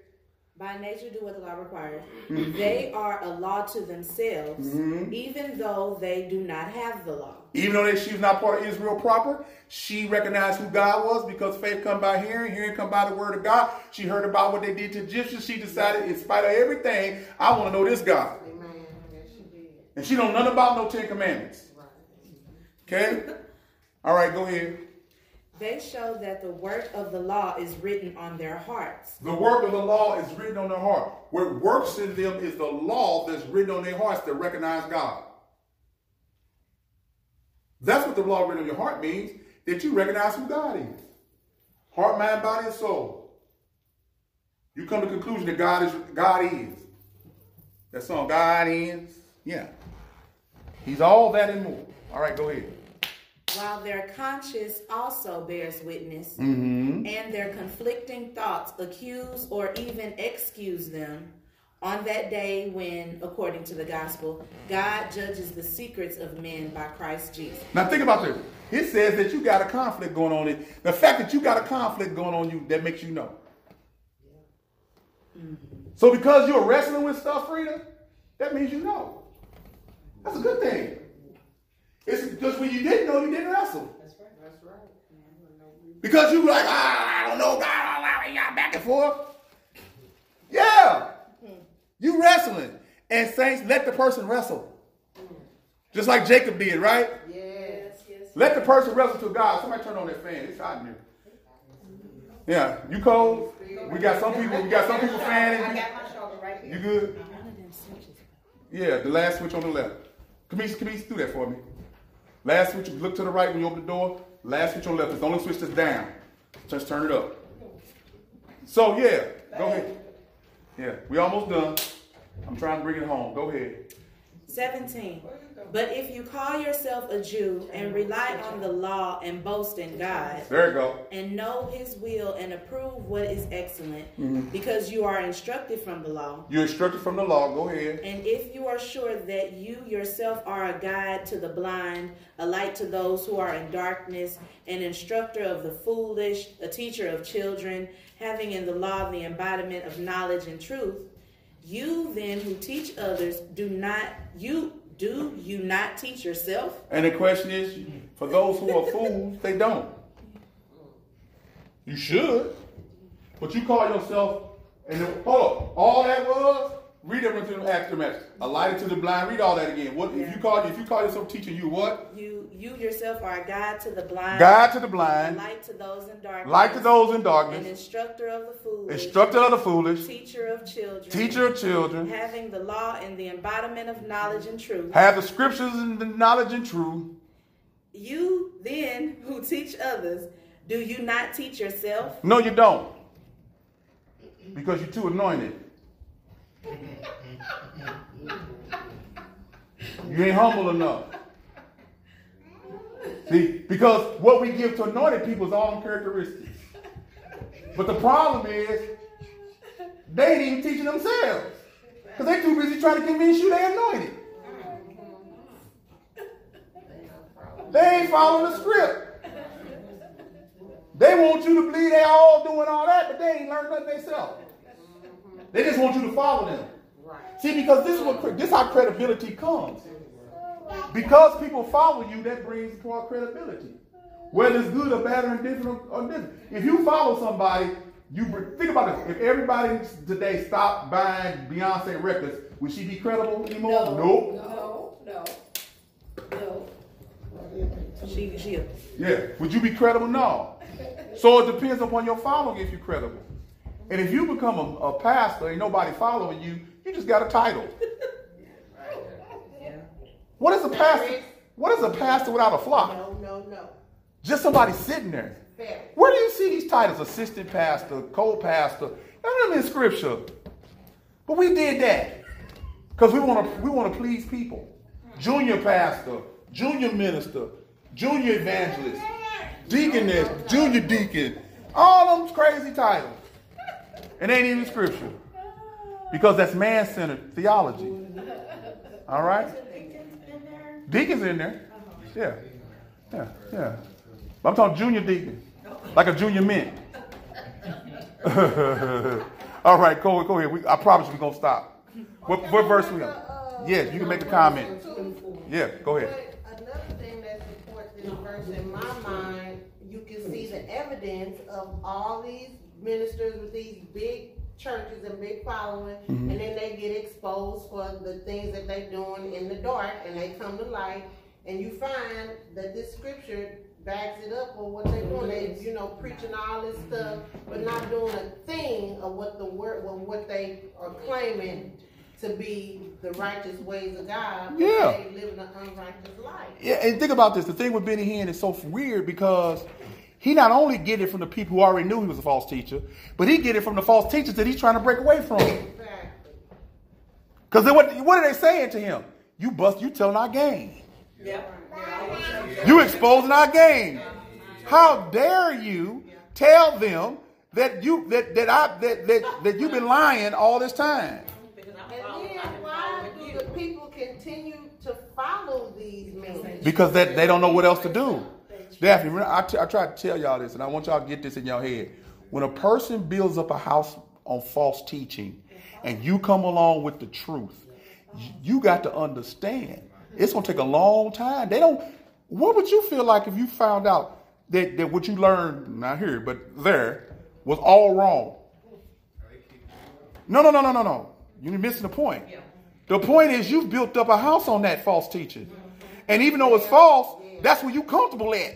Speaker 3: By nature do what the law requires, mm-hmm. they are a law to themselves, mm-hmm. even though they do not have the law.
Speaker 1: Even though that she was not part of Israel proper, she recognized who God was because faith come by hearing, hearing come by the word of God. She heard about what they did to Egyptians. She decided, in spite of everything, I want to know this God.
Speaker 6: Amen. Yes, she did.
Speaker 1: And she don't know nothing about no Ten Commandments. Okay? All right, go ahead.
Speaker 3: They show that the work of the law is written on their hearts.
Speaker 1: The work of the law is written on their heart. What works in them is the law that's written on their hearts to recognize God. That's what the law written on your heart means, that you recognize who God is. Heart, mind, body, and soul. You come to the conclusion that God is God is. That song, God is. Yeah. He's all that and more. All right, go ahead.
Speaker 3: While their conscience also bears witness,
Speaker 1: Mm-hmm.
Speaker 3: and their conflicting thoughts accuse or even excuse them on that day when, according to the gospel, God judges the secrets of men by Christ Jesus.
Speaker 1: Now think about this. It says that you got a conflict going on. In, the fact that you got a conflict going on you, that makes you know. So because you're wrestling with stuff, Frida, that means you know. That's a good thing. It's because when you didn't know, you didn't wrestle.
Speaker 6: That's right. That's right.
Speaker 1: Because you were like, ah, I don't know, God, I got back and forth. Yeah. You wrestling. And saints, let the person wrestle. Just like Jacob did, right?
Speaker 6: Yes.
Speaker 2: Yes, yes.
Speaker 1: Let the person wrestle to God. Somebody turn on that fan. It's hot in here. Yeah, you cold? We got some people. We got some people
Speaker 5: I
Speaker 1: fanning.
Speaker 5: got my shoulder right
Speaker 1: You,
Speaker 5: here.
Speaker 1: you good?
Speaker 3: Of them switches.
Speaker 1: Yeah, the last switch on the left. Camise, Camise, do that for me. Last switch, look to the right when you open the door. Last switch on left. It's the only switch that's down. Just turn it up. So yeah, go ahead. Yeah, we almost done. I'm trying to bring it home. Go ahead.
Speaker 3: 17. But if you call yourself a Jew and rely on the law and boast in God,
Speaker 1: There you go.
Speaker 3: and know his will and approve what is excellent,
Speaker 1: Mm-hmm.
Speaker 3: because you are instructed from the law,
Speaker 1: You're instructed from the law. Go ahead.
Speaker 3: And if you are sure that you yourself are a guide to the blind, a light to those who are in darkness, an instructor of the foolish, a teacher of children, having in the law the embodiment of knowledge and truth, you then who teach others do not you do you not teach yourself?
Speaker 1: And the question is, for those who are fools, they don't. You should. But you call yourself, and then, hold up, all that was, read it everything to Acts message. A light to the blind, read all that again. What if you call if you call yourself teacher, you what?
Speaker 3: You you yourself are a guide to the blind,
Speaker 1: Guide to the blind,
Speaker 3: light to those in darkness,
Speaker 1: light to those in darkness.
Speaker 3: an instructor of the foolish,
Speaker 1: instructor of the foolish,
Speaker 3: teacher of children,
Speaker 1: teacher of children,
Speaker 3: having the law and the embodiment of knowledge and truth.
Speaker 1: have the scriptures and the knowledge and truth.
Speaker 3: You then who teach others, do you not teach yourself?
Speaker 1: No, you don't. Because you're too anointed. You ain't humble enough. See, because what we give to anointed people is all characteristics. But the problem is, they ain't even teaching themselves. Because they're too busy trying to convince you they're anointed. They ain't following the script. They want you to believe they all doing all that, but they ain't learned nothing themselves. They just want you to follow them. See, because this is what this how credibility comes. Because people follow you, that brings more credibility. Whether it's good or bad or indifferent or different. If you follow somebody, you think about this. If everybody today stopped buying Beyonce records, would she be credible anymore? Nope.
Speaker 2: No, no, no.
Speaker 3: She she
Speaker 1: Yeah. Would you be credible? No. So it depends upon your following if you're credible. And if you become a, a pastor and nobody following you, you just got a title. What is a pastor? What is a pastor without a flock?
Speaker 6: No, no, no.
Speaker 1: Just somebody sitting there. Where do you see these titles? Assistant pastor, co-pastor. None of them in scripture. But we did that. Because we want to we want to please people. Junior pastor, junior minister, junior evangelist, deaconess, junior deacon. All them crazy titles. And ain't even scripture. Because that's man-centered theology. All right? Deacon's in there. Yeah. Yeah, yeah. But I'm talking junior deacon. Like a junior mint. All right, go, go ahead. We, I promise we're going to stop. What, what verse we on? Uh, yes, you can make a comment. Yeah, go ahead.
Speaker 6: Another thing that supports this verse in my mind, you can see the evidence of all these ministers with these big churches and big following, mm-hmm. and then they get exposed for the things that they're doing in the dark, and they come to light, and you find that this scripture backs it up on what they're doing. They, you know, preaching all this stuff, but not doing a thing of what the word, well, what they are claiming to be the righteous ways of God. but
Speaker 1: Yeah.
Speaker 6: They live an unrighteous life.
Speaker 1: Yeah, and think about this. The thing with Benny Hinn is so weird because he not only get it from the people who already knew he was a false teacher, but he get it from the false teachers that he's trying to break away from.
Speaker 6: Exactly.
Speaker 1: Because what, what are they saying to him? You bust, you telling our game. Yep. You exposing our game. How dare you tell them that you that that I that that, that you've been lying all this time?
Speaker 6: And then why do people continue to follow these men?
Speaker 1: Because that they don't know what else to do. Daphne, I, t- I try to tell y'all this, and I want y'all to get this in your head. When a person builds up a house on false teaching, and you come along with the truth, you, you got to understand. It's gonna take a long time. They don't. What would you feel like if you found out that, that what you learned, not here, but there, was all wrong? No, no, no, no, no, no. You're missing the point. The point is you've built up a house on that false teaching. And even though it's false, that's where you comfortable at.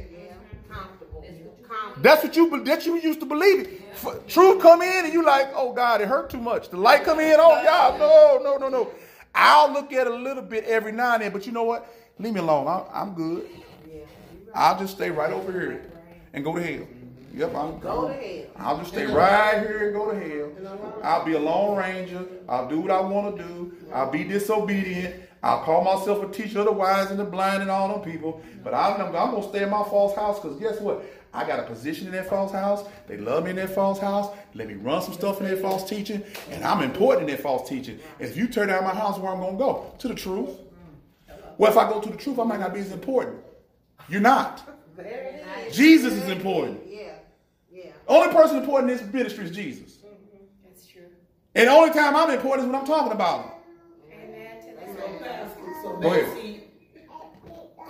Speaker 1: That's what you that you used to believe it. F- Truth come in and you like, oh God, it hurt too much. The light come in, oh God, no, no, no, no. I'll look at it a little bit every now and then, but you know what? Leave me alone. I, I'm good. I'll just stay right over here and go to hell. Yep, I'm
Speaker 6: Go to hell.
Speaker 1: I'll just stay right here and go to hell. I'll be a lone ranger. I'll do what I want to do. I'll be disobedient. I'll call myself a teacher of the wise and the blind and all them people. But I'm, I'm going to stay in my false house because guess what? I got a position in that false house. They love me in that false house. Let me run some stuff in that false teaching. And I'm important in that false teaching. If you tear down my house, where I'm going to go? To the truth. Well, if I go to the truth, I might not be as important. You're not.
Speaker 6: There.
Speaker 1: Jesus is important.
Speaker 6: Yeah, yeah.
Speaker 1: Only person important in this ministry is Jesus.
Speaker 2: That's true.
Speaker 1: And the only time I'm important is when I'm talking about him.
Speaker 2: Amen to
Speaker 7: So,
Speaker 2: that.
Speaker 7: Pastor, so
Speaker 1: Go ahead.
Speaker 7: Nancy,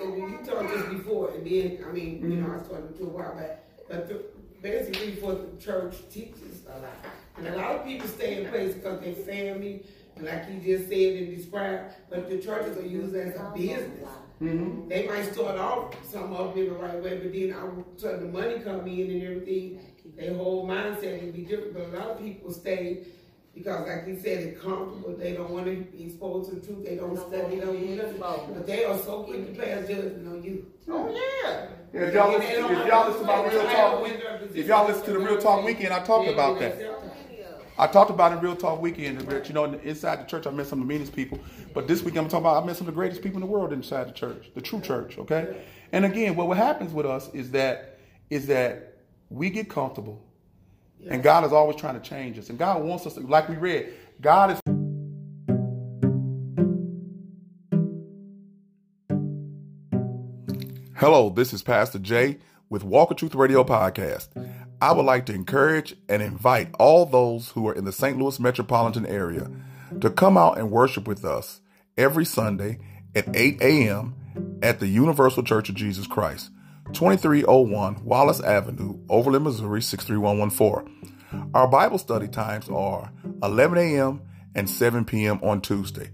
Speaker 7: and you told this before, and then, I mean, you know, I talking to a while back, but the, basically for the church teaches a lot. And a lot of people stay in place because they family, and like you just said and described, but the churches are used as a business. Mm-hmm. They might start off some of them the right way, but then all of a the money come in and everything, their whole mindset can be different. But a lot of people stay because, like you said, it's comfortable. They don't want to be exposed to the truth. They don't study. They don't do nothing. But they are so quick to pass judgment on you.
Speaker 1: Oh yeah. If y'all listen, if y'all listen to my real talk, if y'all listen to the real talk weekend, I talked about that. I talked about in Real Talk Weekend, that, you know, inside the church, I met some of the meanest people. But this week, I'm talking about I met some of the greatest people in the world inside the church, the true church. Okay. And again, what what happens with us is that is that we get comfortable, and God is always trying to change us, and God wants us to, like we read, God is. Hello, this is Pastor Jay with Walk of Truth Radio Podcast. I would like to encourage and invite all those who are in the St. Louis metropolitan area to come out and worship with us every Sunday at 8 a.m. at the Universal Church of Jesus Christ, 2301 Wallace Avenue, Overland, Missouri 63114. Our Bible study times are 11 a.m. and 7 p.m. on Tuesday.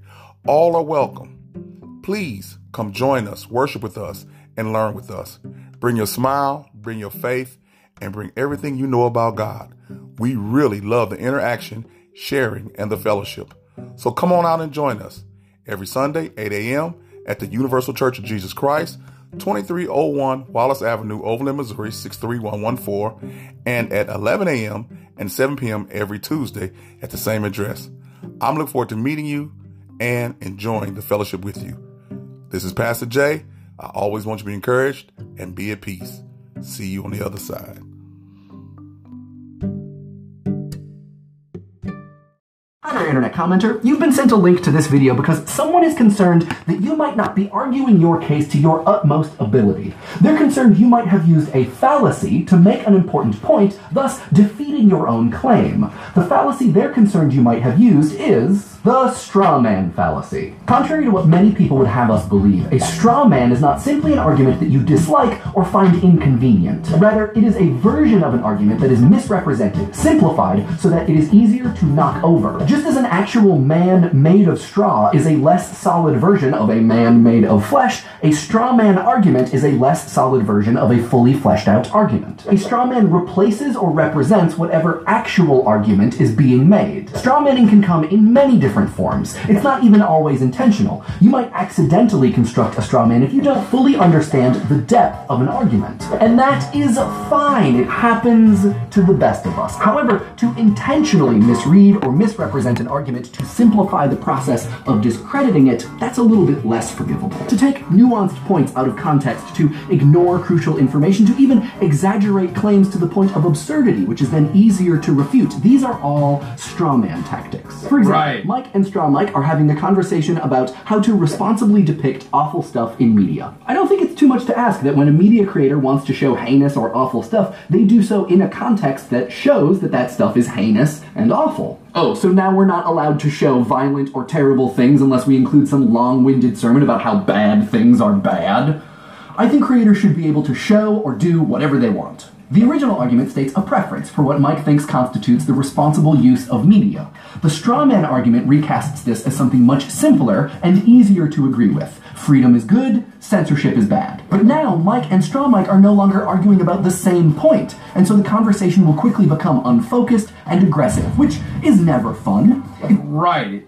Speaker 1: All are welcome. Please come join us, worship with us, and learn with us. Bring your smile, bring your faith, and bring everything you know about God. We really love the interaction, sharing, and the fellowship. So come on out and join us every Sunday, 8 a.m. at the Universal Church of Jesus Christ, 2301 Wallace Avenue, Overland, Missouri 63114, and at 11 a.m. and 7 p.m. every Tuesday at the same address. I'm looking forward to meeting you and enjoying the fellowship with you. This is Pastor Jay. I always want you to be encouraged and be at peace. See you on the other side.
Speaker 8: Hi Internet commenter. You've been sent a link to this video because someone is concerned that you might not be arguing your case to your utmost ability. They're concerned you might have used a fallacy to make an important point, thus defeating your own claim. The fallacy they're concerned you might have used is the straw man fallacy. Contrary to what many people would have us believe, a straw man is not simply an argument that you dislike or find inconvenient. Rather, it is a version of an argument that is misrepresented, simplified, so that it is easier to knock over. Just as an actual man made of straw is a less solid version of a man made of flesh, a straw man argument is a less solid version of a fully fleshed out argument. A straw man replaces or represents whatever actual argument is being made. Straw manning can come in many different forms. It's not even always intentional. You might accidentally construct a straw man if you don't fully understand the depth of an argument. And that is fine. It happens to the best of us. However, to intentionally misread or misrepresent an argument to simplify the process of discrediting it, that's a little bit less forgivable. To take nuanced points out of context, to ignore crucial information, to even exaggerate claims to the point of absurdity, which is then easier to refute, these are all straw man tactics. For example,
Speaker 9: Right.
Speaker 8: Mike and Straw Mike are having a conversation about how to responsibly depict awful stuff in media. I don't think it's too much to ask that when a media creator wants to show heinous or awful stuff, they do so in a context that shows that that stuff is heinous and awful. Oh, so now we're not allowed to show violent or terrible things unless we include some long winded sermon about how bad things are bad? I think creators should be able to show or do whatever they want. The original argument states a preference for what Mike thinks constitutes the responsible use of media. The straw man argument recasts this as something much simpler and easier to agree with. Freedom is good, censorship is bad. But now, Mike and Straw Mike are no longer arguing about the same point, and so the conversation will quickly become unfocused and aggressive, which is never fun.
Speaker 9: Right.